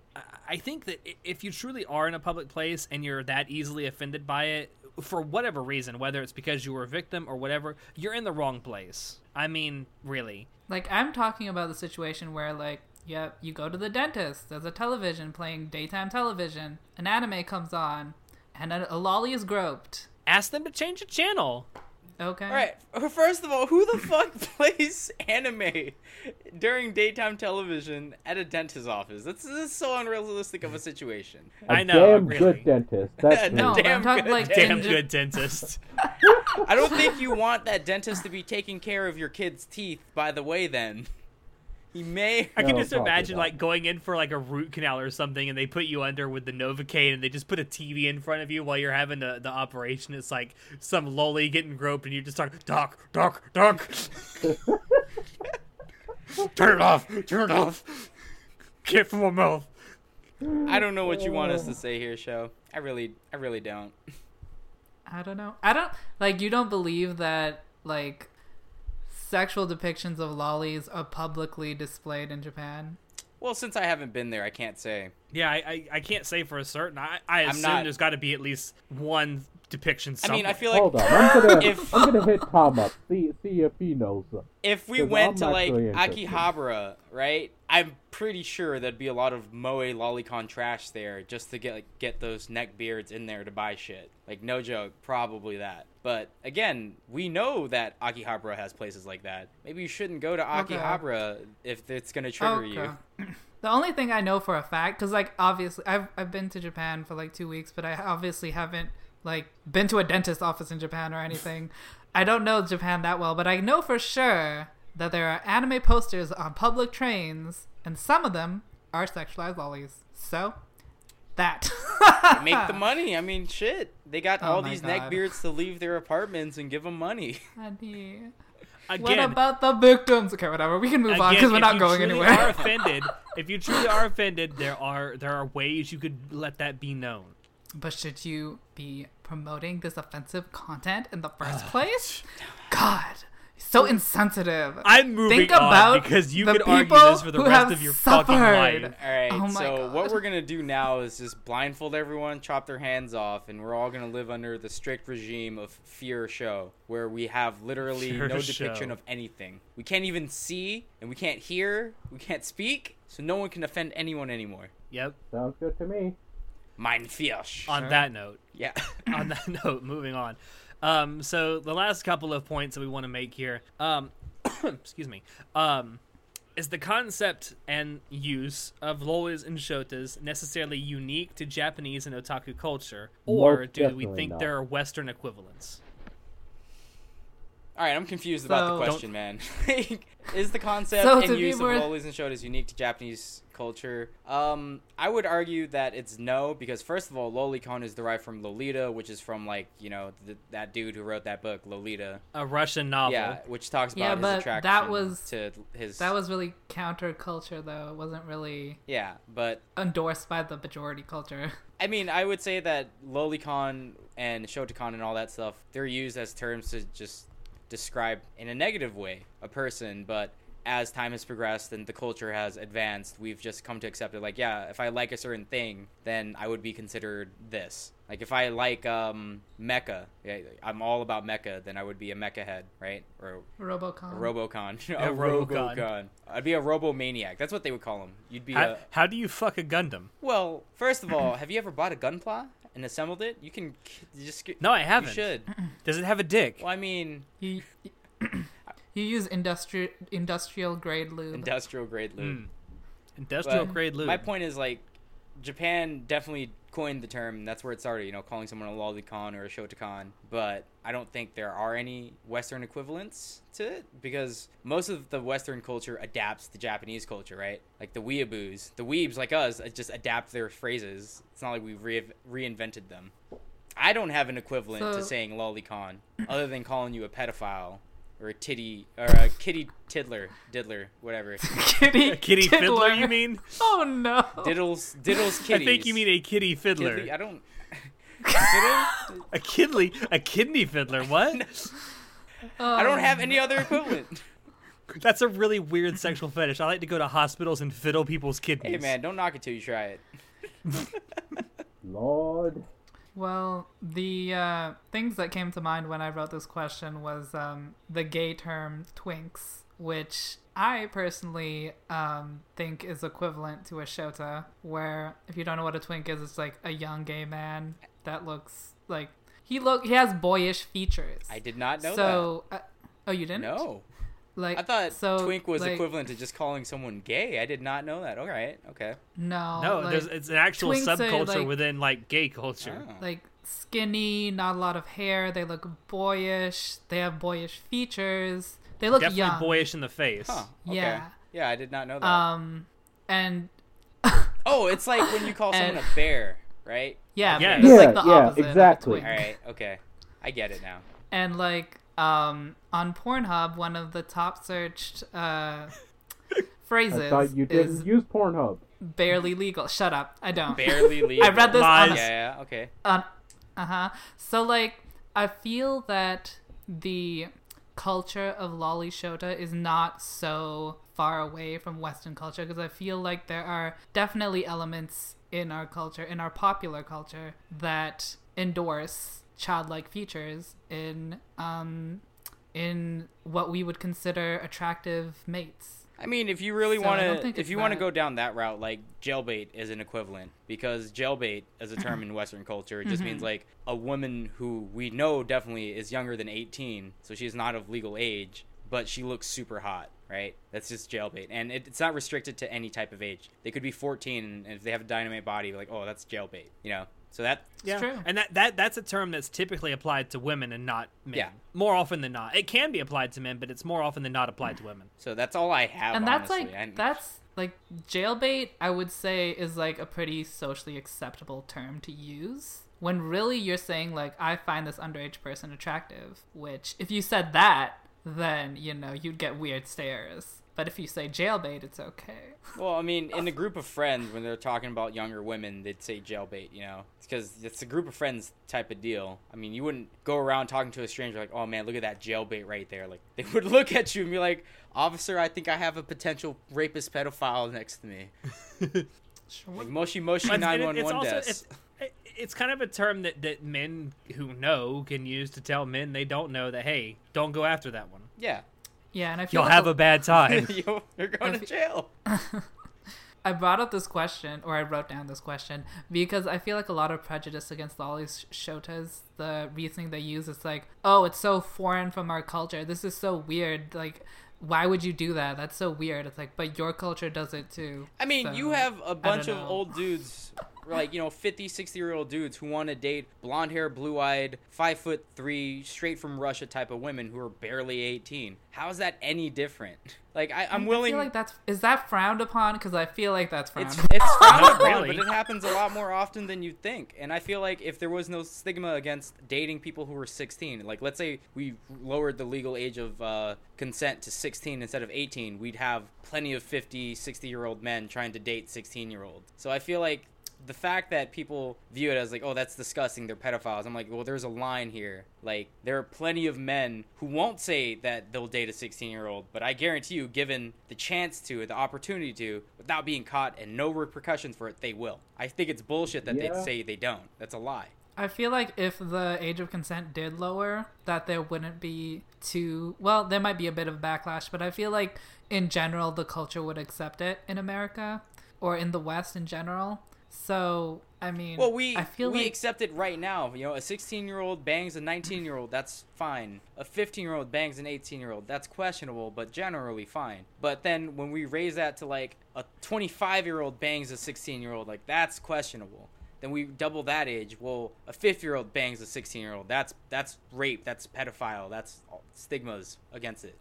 I- think that if you truly are in a public place and you're that easily offended by it, for whatever reason, whether it's because you were a victim or whatever, you're in the wrong place. I mean, really. Like I'm talking about the situation where like yep, you go to the dentist, there's a television playing daytime television, an anime comes on, and a, a loli is groped. Ask them to change the channel. Okay. All right. First of all, who the fuck plays anime during daytime television at a dentist's office? That's this is so unrealistic of a situation. A I know, damn really. good dentist. That's No, me. but I'm talking good like Damn in- good dentist. I don't think you want that dentist to be taking care of your kid's teeth. By the way, then he may. I can No, just imagine not. like going in for like a root canal or something, and they put you under with the Novocaine, and they just put a TV in front of you while you're having the, the operation. It's like some loli getting groped, and you just talk, doc, doc, doc. turn it off, turn it off. Get from my mouth. I don't know what you want us to say here, show. I really, I really don't. I don't know. I don't like you don't believe that like sexual depictions of lolis are publicly displayed in Japan. Well, since I haven't been there, I can't say. Yeah, I, I, I can't say for a certain. I, I I'm assume not- there's got to be at least one depiction. I mean, I feel like Hold on, I'm gonna If- I'm gonna hit Tom up. See see if he knows. if we went I'm to like actually. Akihabara, right? I'm pretty sure there'd be a lot of Moe Lolicon trash there just to get like, get those neck beards in there to buy shit. Like no joke, probably that. But again, we know that Akihabara has places like that. Maybe you shouldn't go to Okay. Akihabara if it's gonna trigger you. The only thing I know for a fact, because like obviously I've I've been to Japan for like two weeks, but I obviously haven't like been to a dentist office in Japan or anything. I don't know Japan that well, but I know for sure that there are anime posters on public trains, and some of them are sexualized lolis. So that Make the money. I mean, shit. They got Oh all these God. neckbeards to leave their apartments and give them money. Honey. again, What about the victims? Okay, whatever. We can move on because we're if not you going truly anywhere. Are offended? If you truly are offended, there are there are ways you could let that be known. But should you be promoting this offensive content in the first place? God, so insensitive. I'm moving Think on about because you could argue this for the rest have of your fucking suffered. life. All right. Oh my so what we're gonna do now is just blindfold everyone, chop their hands off, and we're all gonna live under the strict regime of fear show, where we have literally Fear no depiction show. of anything. We can't even see, and we can't hear, we can't speak, so no one can offend anyone anymore. Yep. Sounds good to me. Mein Fisch. On Sure. that note, Yeah. on that note, moving on. Um, so the last couple of points that we want to make here, um, excuse me, um, is the concept and use of lolis and shotas necessarily unique to Japanese and otaku culture, or Most do we definitely think not. there are Western equivalents? All right, I'm confused about So- the question, man. is the concept So and be use more- of lolis and shotas unique to Japanese culture? Um, I would argue that it's no, because first of all, lolicon is derived from Lolita, which is from like you know th- that dude who wrote that book, Lolita. A Russian novel. Yeah, which talks Yeah, about but his attraction that was- to his. That was really counterculture, though. It wasn't really yeah, but endorsed by the majority culture. I mean, I would say that lolicon and shotacon and all that stuff, they're used as terms to just describe in a negative way a person, but as time has progressed and the culture has advanced, we've just come to accept it. Like, yeah, if I like a certain thing, then I would be considered this. Like, if I like um, mecha, I'm all about mecha, then I would be a mecha head, right? Or Robocon. a Robocon. Yeah, a Robocon. Robocon. I'd be a Robomaniac. That's what they would call him. You'd be How, a. how do you fuck a Gundam? Well, first of all, have you ever bought a gunpla and assembled it? You can k- you just. No, I haven't. should. Does it have a dick? Well, I mean, You, you use industrial industrial grade lube. industrial grade lube. Mm. Industrial But grade lube. My point is like, Japan definitely coined the term. and That's where it started. You know, calling someone a lolicon or a shotacon. But I don't think there are any Western equivalents to it because most of the Western culture adapts to Japanese culture, right? Like the weeaboos, the weebs like us, uh, just adapt their phrases. It's not like we re- reinvented them. I don't have an equivalent to saying lolicon other than calling you a pedophile or a titty or a kitty tiddler, diddler, whatever. kitty, a kitty fiddler, you mean? Oh no. Diddles, diddles, kitty. I think you mean a kitty fiddler. Kidley- I don't. A kidney, a kidney fiddler. What? Oh, I don't Oh, have any other equivalent. That's a really weird sexual fetish. I like to go to hospitals and fiddle people's kidneys. Hey man, don't knock it till you try it. Lord. Well, the uh, things that came to mind when I wrote this question was um, the gay term twinks, which I personally um, think is equivalent to a shota, where if you don't know what a twink is, it's like a young gay man that looks like he look he has boyish features. I did not know so, uh, oh, you didn't? No, Like I thought so, twink was like, equivalent to just calling someone gay. I did not know that. All right, okay. No, no, like, there's it's an actual subculture like- within like gay culture. Oh. like skinny, not a lot of hair. They look boyish. They have boyish features. They look Definitely young. boyish in the face. Huh. Okay. Yeah. Yeah, I did not know that. Um, and oh, it's like when you call someone and- a bear, right? yeah, Yeah. it's like Yeah, the yeah, opposite exactly. All right, okay. I get it now. And like um on Pornhub, one of the top searched uh phrases I thought you is didn't use Pornhub. barely legal. Shut up. I don't. Barely legal. I read this on Lies. Yeah, yeah, okay. Uh huh. So like, I feel that the culture of loli shota is not so far away from Western culture because I feel like there are definitely elements in our culture, in our popular culture, that endorse childlike features in um in what we would consider attractive mates. I mean, if you really So want to, if you want to go down that route, like jailbait is an equivalent because jailbait, as a term in Western culture, it just Mm-hmm. means like a woman who we know definitely is younger than 18, so she's not of legal age, but she looks super hot, right? That's just jailbait, and it, it's not restricted to any type of age. They could be 14, and if they have a dynamite body, like, oh, that's jailbait, you know. So that Yeah, true. and that, that that's a term that's typically applied to women and not men. Yeah. more often than not. It can be applied to men, but it's more often than not applied to women. so that's all I have. and that's honestly. like And- that's like jailbait i would say is like a pretty socially acceptable term to use when really you're saying like i find this underage person attractive which if you said that then you know you'd get weird stares but if you say jailbait it's okay Well, I mean, in a group of friends, when they're talking about younger women, they'd say jailbait, you know? It's because it's a group of friends type of deal. I mean, you wouldn't go around talking to a stranger like, oh man, look at that jailbait right there. Like, they would look at you and be like, officer, I think I have a potential rapist pedophile next to me. Like, Moshi Moshi 911 it's desk. it's, it's kind of a term that, that men who know can use to tell men they don't know that hey, don't go after that one. Yeah. Yeah and i feel You'll like have a bad time. You're going to jail. I brought up this question, or I wrote down this question, because I feel like a lot of prejudice against all these shotas, the reasoning they use is like, oh, it's so foreign from our culture. This is so weird. Like, why would you do that? That's so weird. It's like, but your culture does it too. I mean, So, you have a bunch of old dudes, like, you know, 50, 60 year old dudes who want to date blonde hair, blue eyed, five foot three, straight from Russia type of women who are barely 18. How is that any different? Like, I, I'm I willing. feel like that's is that frowned upon? Because I feel like that's frowned. It's upon. it's frowned upon, really. but it happens a lot more often than you'd think. And I feel like if there was no stigma against dating people who were 16, like let's say we lowered the legal age of uh, consent to 16 instead of 18, we'd have plenty of 50, 60 year old men trying to date 16 year olds. So I feel like the fact that people view it as like, oh, that's disgusting. They're pedophiles. I'm like, well, there's a line here. Like, there are plenty of men who won't say that they'll date a 16 year old, but I guarantee you, given the chance to, the opportunity to, without being caught and no repercussions for it, they will. I think it's bullshit that Yeah. they say they don't. That's a lie. I feel like if the age of consent did lower, that there wouldn't be too well. There might be a bit of backlash, but I feel like in general the culture would accept it in America or in the West in general. So I mean, Well, we I feel we like accept it right now. You know, a 16 year old bangs a 19 year old. That's fine. A 15 year old bangs an 18 year old. That's questionable, but generally fine. But then when we raise that to like a 25 year old bangs a 16 year old, like that's questionable. Then we double that age. Well, a fifth year old bangs a 16 year old. That's that's rape. That's pedophile. That's stigmas against it.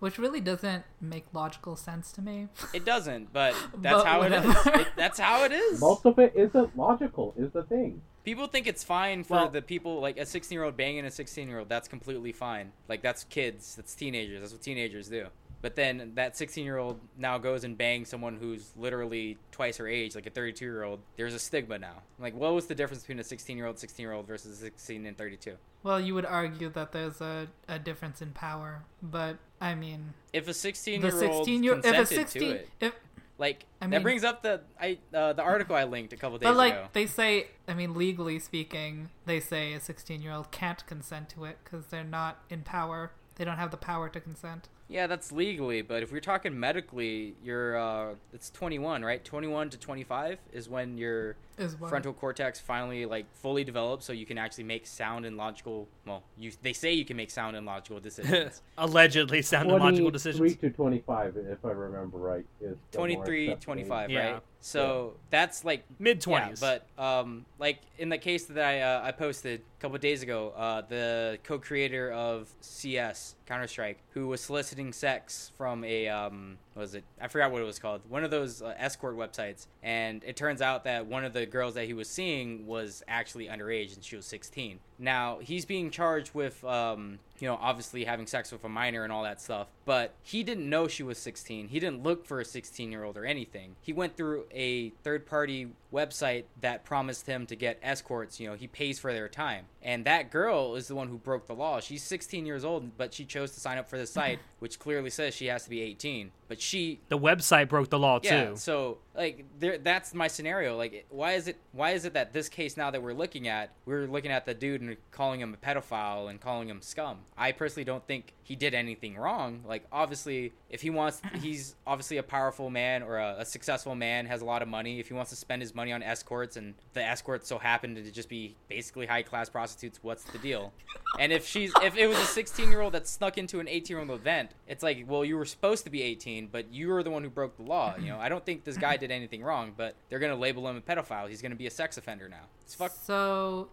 Which really doesn't make logical sense to me. It doesn't, but that's But how it whatever. is. It, that's how it is. Most of it isn't logical. Is the thing. People think it's fine for Well- the people like a 16 year old banging a 16 year old. That's completely fine. Like that's kids. That's teenagers. That's what teenagers do. But then that 16 year old now goes and bangs someone who's literally twice her age, like a 32 year old. There's a stigma now. Like, what was the difference between a 16 year old, 16 year old versus a 16 and 32? Well, you would argue that there's a, a difference in power, but I mean, If a 16 year old 16 year if a consented 16 to it, if like I mean, that brings up the I uh, the article I linked a couple days ago. But like ago. they say, I mean, legally speaking, they say a 16-year-old can't consent to it because they're not in power. They don't have the power to consent. Yeah, that's legally, but if we're talking medically, you're uh it's 21, right? 21 to 25 is when your Is frontal cortex finally like fully develops so you can actually make sound and logical, well, you they say you can make sound and logical decisions. Allegedly sound and logical 23 decisions. to 25, if I remember right. Is the more 23, acceptable 25, Yeah. So that's like Mid Yeah, 20s. but um, like in the case that I uh, I posted a couple days ago, uh, the co-creator of CS Counter Strike, who was soliciting sex from a um, was it? I forgot what it was called. One of those uh, escort websites, and it turns out that one of the girls that he was seeing was actually underage, and she was 16. Now he's being charged with um, you know obviously having sex with a minor and all that stuff, but he didn't know she was 16. He didn't look for a 16 year old or anything. He went through a third party website that promised him to get escorts. You know, he pays for their time. And that girl is the one who broke the law. She's 16 years old, but she chose to sign up for the site, which clearly says she has to be 18. But she the website broke the law yeah, too. so like there that's my scenario. Like why is it why is it that this case now that we're looking at, we're looking at the dude and calling him a pedophile and calling him scum. I personally don't think he did anything wrong. Like obviously if he wants he's obviously a powerful man or a, a successful man, has a lot of money. If he wants to spend his money on escorts and the escorts so happen to just be basically high class prostitutes, what's the deal? and if she's if it was a 16 year old that snuck into an 18 year old event, it's like, well, you were supposed to be 18, but you were the one who broke the law. You know, I don't think this guy did anything wrong, but they're gonna label him a pedophile. He's gonna be a sex offender now. It's fuck. So,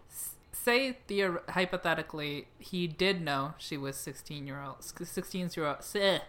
say theor- hypothetically, he did know she was 16 year old. 16 year old.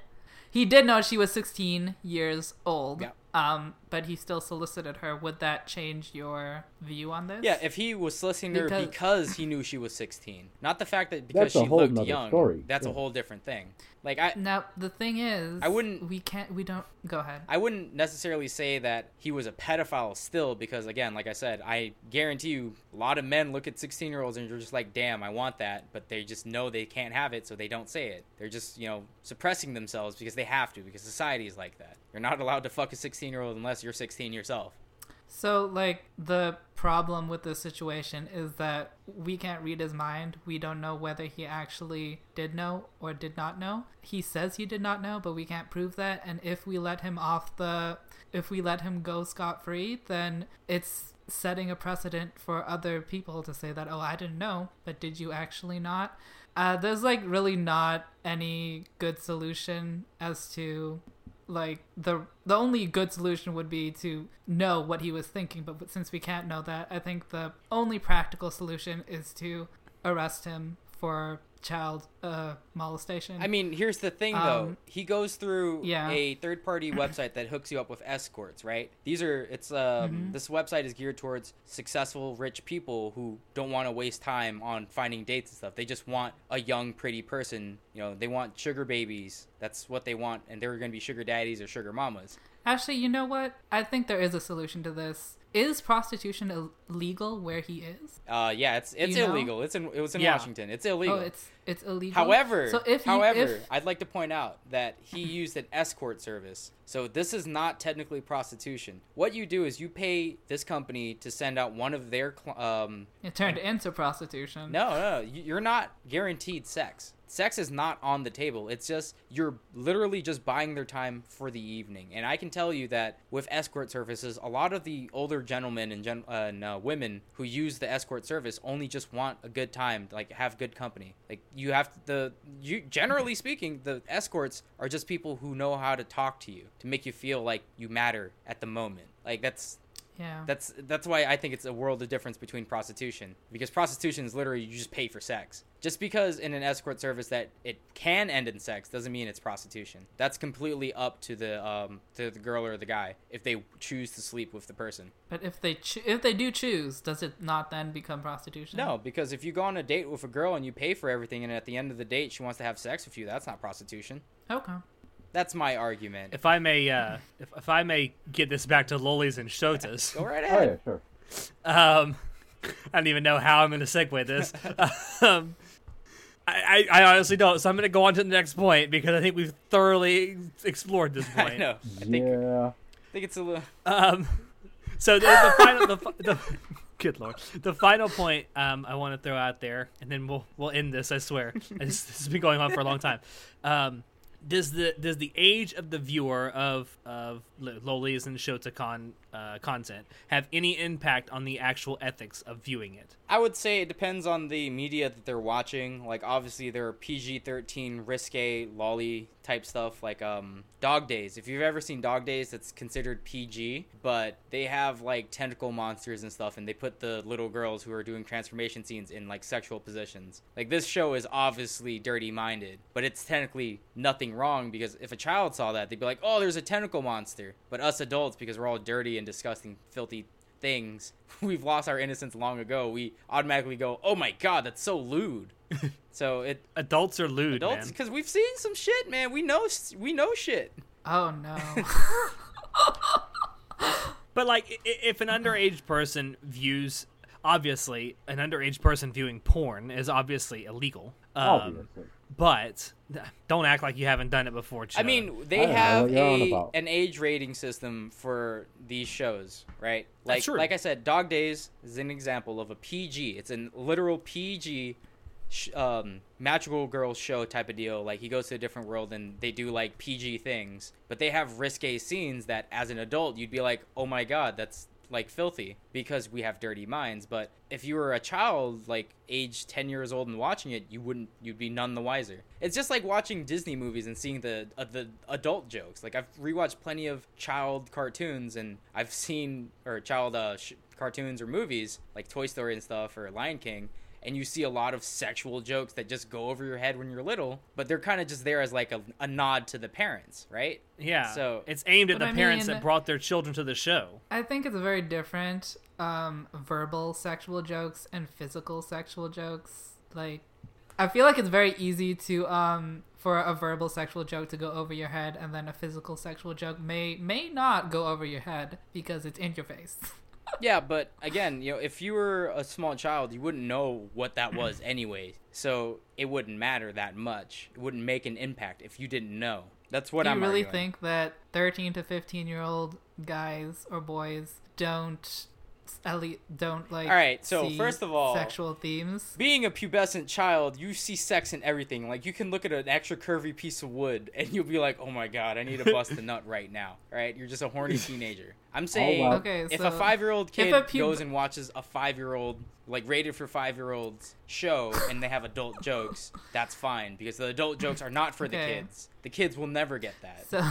He did know she was 16 years old. Um, but he still solicited her. Would that change your view on this? Yeah, if he was soliciting her Because- because he knew she was 16, not the fact that because That's a she whole looked young. story. That's a whole different thing. Like I, Now the thing is, I wouldn't- We can't. We don't. Go ahead. I wouldn't necessarily say that he was a pedophile still because again, like I said, I guarantee you a lot of men look at 16 year olds and you're just like, damn, I want that, but they just know they can't have it, so they don't say it. They're just, you know, suppressing themselves because they have to, because society is like that. You're not allowed to fuck a 16 year old unless you're 16 yourself. So, like, the problem with this situation is that we can't read his mind. We don't know whether he actually did know or did not know. He says he did not know, but we can't prove that. And if we let him off the. If we let him go scot free, then it's setting a precedent for other people to say that, oh, I didn't know, but did you actually not? Uh, there's, like, really not any good solution as to like the the only good solution would be to know what he was thinking but since we can't know that i think the only practical solution is to arrest him for child uh, molestation I mean, here's the thing though. Um, he goes through yeah. a third-party website that hooks you up with escorts, right? These are it's um Mm-hmm. this website is geared towards successful rich people who don't want to waste time on finding dates and stuff. They just want a young pretty person, you know, they want sugar babies. That's what they want and they're going to be sugar daddies or sugar mamas. actually you know what i think there is a solution to this is prostitution Ill- illegal where he is? Uh, yeah, it's it's you know? illegal. It's in it was in Yeah. Washington. It's illegal. Oh, it's it's illegal. However, so if you, however, if, I'd like to point out that he used an escort service. So this is not technically prostitution. What you do is you pay this company to send out one of their cl- um it turned into prostitution. no, no, you- you're not guaranteed sex. Sex is not on the table. It's just you're literally just buying their time for the evening. And I can tell you that with escort services, a lot of the older gentlemen and, gen- uh, and uh, women who use the escort service only just want a good time, like have good company. Like you have to, the you generally speaking, the escorts are just people who know how to talk to you to make you feel like you matter at the moment. Like that's Yeah. that's that's why I think it's a world of difference between prostitution because prostitution is literally you just pay for sex. Just because in an escort service that it can end in sex doesn't mean it's prostitution. That's completely up to the um to the girl or the guy if they choose to sleep with the person. but if they cho- if they do choose, does it not then become prostitution? No, because if you go on a date with a girl and you pay for everything and at the end of the date she wants to have sex with you, that's not prostitution. Okay. That's my argument. If I may, uh, if, if I may get this back to lolis and shotas, Go right Oh ahead. yeah, sure. um, I don't even know how I'm going to segue this. um, I, I, I honestly don't, so I'm going to go on to the next point because I think we've thoroughly explored this point. I know. I think, Yeah. I think it's a little Um, so the, the final, the, the good lord, the final point um, I want to throw out there, and then we'll we'll end this. I swear, this, this has been going on for a long time. Um, does the does the age of the viewer of of L- lolis and shotacon uh, content have any impact on the actual ethics of viewing it? I would say it depends on the media that they're watching. Like obviously there are PG thirteen risque loli type stuff like um Dog Days. If you've ever seen Dog Days, that's considered PG, but they have like tentacle monsters and stuff, and they put the little girls who are doing transformation scenes in like sexual positions. Like this show is obviously dirty minded, but it's technically nothing wrong because if a child saw that, they'd be like, "Oh, there's a tentacle monster." But us adults, because we're all dirty and disgusting, filthy things we've lost our innocence long ago we automatically go oh my god that's so lewd so it Adults are lewd, adults man. because we've seen some shit man we know we know shit Oh no. But like, i- i- if an underage person views, obviously, an underage person viewing porn is obviously illegal. Um, Obviously. But don't act like you haven't done it before. i mean they don't have what you're on a an age rating system for these shows right like That's true. like i said dog days is an example of a pg it's a literal pg sh- um, magical girl show type of deal. Like he goes to a different world and they do like PG things, but they have risque scenes that as an adult you'd be like, oh my god, that's like filthy because we have dirty minds. But if you were a child, like age 10 years old and watching it, you wouldn't, you'd be none the wiser. It's just like watching Disney movies and seeing the, uh, the adult jokes. Like I've rewatched plenty of child cartoons and I've seen, or child uh, sh- cartoons or movies like Toy Story and stuff or Lion King and you see a lot of sexual jokes that just go over your head when you're little, but they're kind of just there as like a, a nod to the parents, right? yeah. so- it's aimed at the I parents mean- that brought their children to the show. I think it's very different. Um, verbal sexual jokes and physical sexual jokes. Like, I feel like it's very easy to um for a verbal sexual joke to go over your head, and then a physical sexual joke may may not go over your head because it's in your face. Yeah, but again, you know, if you were a small child, you wouldn't know what that was anyway. So it wouldn't matter that much. It wouldn't make an impact if you didn't know. That's what I'm Do you really arguing. think that 13 to 15 year old guys or boys don't at least don't like All right, so see first of all- sexual themes Being a pubescent child, you see sex in everything. Like you can look at an extra curvy piece of wood and you'll be like, "Oh my god, I need to bust a nut right now." Right? You're just a horny teenager. I'm oh, saying wow. okay if so a five-year-old kid pub- goes and watches a five-year-old like rated for five-year-olds show and they have adult jokes, that's fine because the adult jokes are not for the kids. The kids will never get that. So,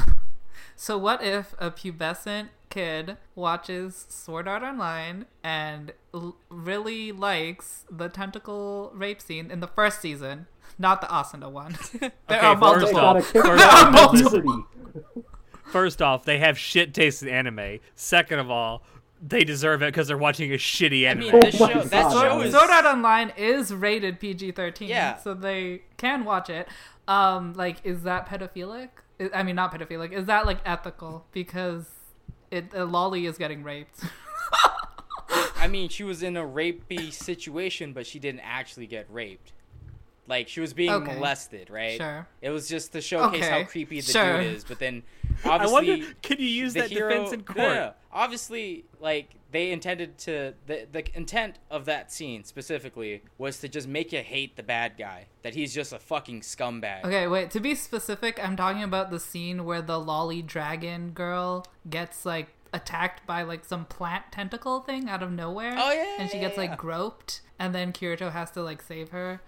so what if a pubescent kid watches Sword Art Online and l- really likes the tentacle rape scene in the first season, not the Asuna one? there Okay, are first multiple. gotta off, kick first out off. First off, they have shit taste in anime. Second of all, they deserve it because they're watching a shitty I anime. mean, this Oh show, that show Sword, is Sword Art Online is rated PG thirteen, Yeah. so they can watch it. Um, like, is that pedophilic? I- I mean, not pedophilic. Is that like ethical because it a loli is getting raped? I mean, she was in a rapey situation, but she didn't actually get raped. Like she was being Okay. molested, right? Sure. It was just to showcase how creepy the sure. dude is. But then, I wonder, can you use that hero, defense in court? No, no, no. Obviously, like they intended to the the intent of that scene specifically was to just make you hate the bad guy. That he's just a fucking scumbag. Okay, wait. To be specific, I'm talking about the scene where the loli dragon girl gets like attacked by like some plant tentacle thing out of nowhere. Oh, yeah, and she yeah, gets yeah. like groped, and then Kirito has to like save her.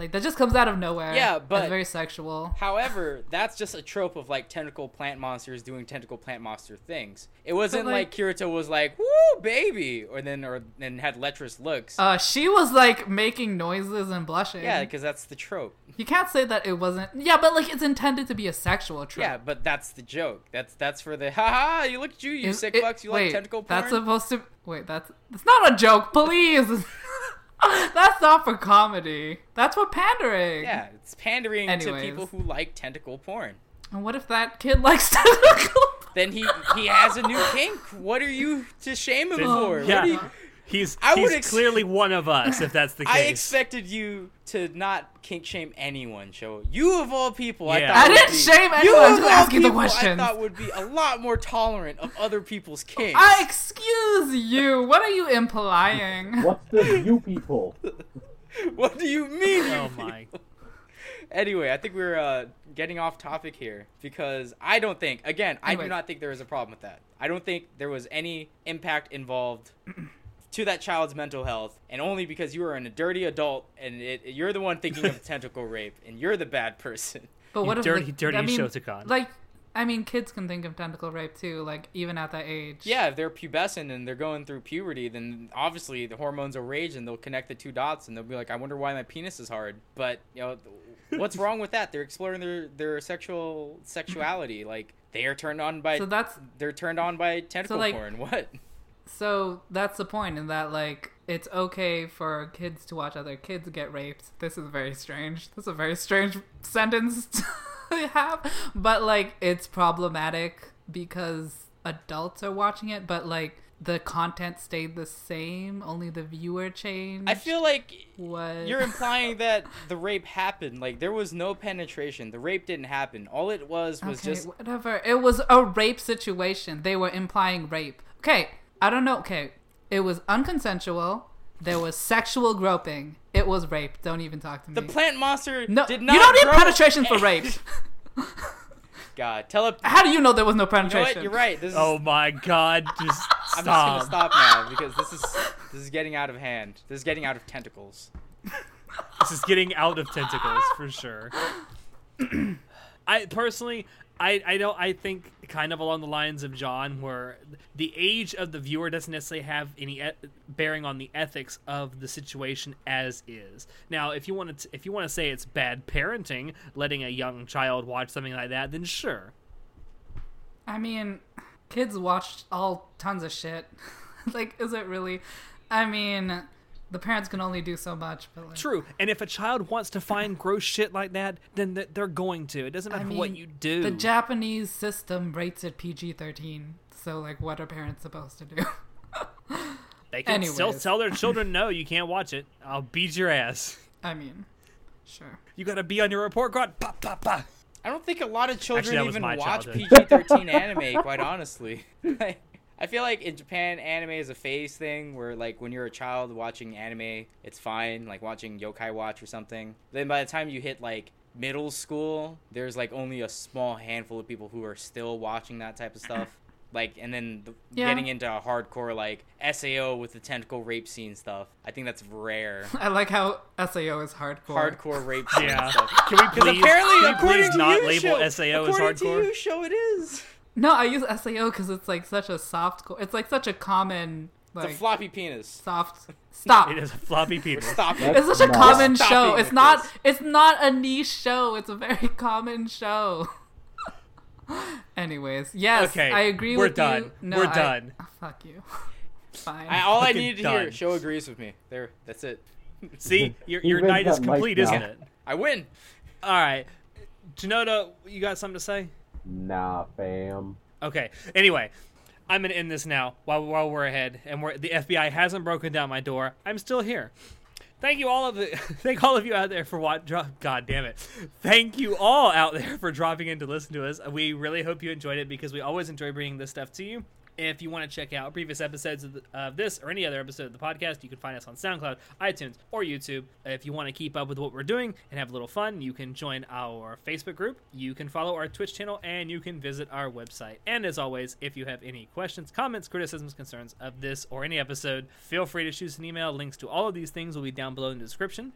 Like that just comes out of nowhere. Yeah, it's but- very sexual. However, that's just a trope of like tentacle plant monsters doing tentacle plant monster things. It wasn't But, like, like- Kirito was like, "Woo, baby," or then or then had lecherous looks. Uh, she was like making noises and blushing. yeah, because that's the trope. you can't say that it wasn't. Yeah, but like it's intended to be a sexual trope. Yeah, but that's the joke. That's that's for the haha. You look at you, you Is sick it- fucks. You wait, like tentacle porn. That's supposed to wait. That's it's not a joke. Please, that's not for comedy. That's for pandering. yeah, it's pandering to people who like tentacle porn. And what if that kid likes tentacle? Porn? Then he he has a new kink. What are you to shame him Then- for? What yeah, you- he's I he's would ex- clearly one of us if that's the case. I expected you to not kink shame anyone, Show. You of all people, I thought I didn't be- shame anyone. I'm of all asking the people. I thought would be a lot more tolerant of other people's kinks. I excuse you. What are you implying? What's this, you people? what do you mean? you oh my. people? Anyway, I think we're uh, getting off topic here because I don't think, again, I do not think there was a problem with that. I don't think there was any impact involved to that child's mental health, and only because you are a dirty adult and it, you're the one thinking of tentacle rape, and you're the bad person. But what You if dirty- the, dirty I mean, Shotacon. Like, I mean, kids can think of tentacle rape too. Like even at that age. Yeah, if they're pubescent and they're going through puberty, then obviously the hormones will rage and they'll connect the two dots and they'll be like, I wonder why my penis is hard. But you know, what's wrong with that? They're exploring their their sexual sexuality. Like they are turned on by So that's they're turned on by tentacle like- porn. What? So that's the point in that like it's okay for kids to watch other kids get raped. This is very strange. This is a very strange sentence to have, but like it's problematic because adults are watching it, but like the content stayed the same, only the viewer changed. I feel like what you're implying that the rape happened. Like there was no penetration. The rape didn't happen. All it was was okay, just whatever. It was a rape situation. They were implying rape. Okay, I don't know. Okay, it was unconsensual. There was sexual groping. It was rape. Don't even talk to me. the plant monster no, did not. you don't need grow- penetration for rape. God, tell it. How do you know there was no You know penetration? You're right. This is Oh my god, just stop. I'm just gonna stop. stop now because this is this is getting out of hand. This is getting out of tentacles. This is getting out of tentacles for sure. I personally, I, I don't. I think kind of along the lines of John, where the age of the viewer doesn't necessarily have any e- bearing on the ethics of the situation as is. Now, if you want to, if you want to say it's bad parenting, letting a young child watch something like that, then sure. I mean, kids watch all tons of shit. like, is it really? I mean, the parents can only do so much. But like, True. And if a child wants to find gross shit like that, then they're going to. It doesn't I matter mean, what you do. The Japanese system rates it PG thirteen. So, like, what are parents supposed to do? they can still tell their children, no, you can't watch it. I'll beat your ass. I mean, sure. You gotta be on your report card. Pa, pa, pa. I don't think a lot of children Actually, even watch. PG-13 anime. Quite honestly, I feel like in Japan, anime is a phase thing where, like, when you're a child watching anime, it's fine, like watching Yokai Watch or something. Then by the time you hit like middle school, there's like only a small handful of people who are still watching that type of stuff. Like, and then the, Yeah. getting into a hardcore like Sao with the tentacle rape scene stuff. I think that's rare. I like how SAO is hardcore. Hardcore rape scene Yeah. stuff. Can we please, apparently, can we according please to not label show, SAO as according to hardcore? you, show it is. No, I use SAO oh, because it's like such a soft. core. It's like such a common It's like a floppy penis. soft. Stop. It is a floppy penis. Stop it. That's It's such a common Stop show. It's not. this. It's not a niche show. It's a very common show. Anyways, yes, Okay, I agree we're with you. done. No, We're I- done. oh, fuck you. Fine. I, all I Fucking needed to done. hear, show agrees with me. There, that's it. See, your, your night is complete, isn't it? I win. All right. Shinoda, you got something to say? Nah, fam. Okay. Anyway, I'm gonna end this now while while we're ahead, and we're, the FBI hasn't broken down my door. I'm still here. Thank you all of the thank all of you out there for what God damn it. Thank you all out there for dropping in to listen to us. We really hope you enjoyed it because we always enjoy bringing this stuff to you. If you want to check out previous episodes of, the, of this or any other episode of the podcast, you can find us on SoundCloud, iTunes, or YouTube. If you want to keep up with what we're doing and have a little fun, you can join our Facebook group, you can follow our Twitch channel, and you can visit our website. And as always, if you have any questions, comments, criticisms, concerns of this or any episode, feel free to shoot us an email. Links to all of these things will be down below in the description.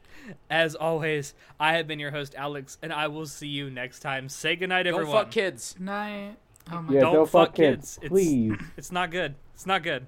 As always, I have been your host, Alex, and I will see you next time. Say goodnight, Don't everyone. fuck kids. Night. Oh my yeah, don't, don't fuck, fuck kids. kids. Please. It's, it's not good. It's not good.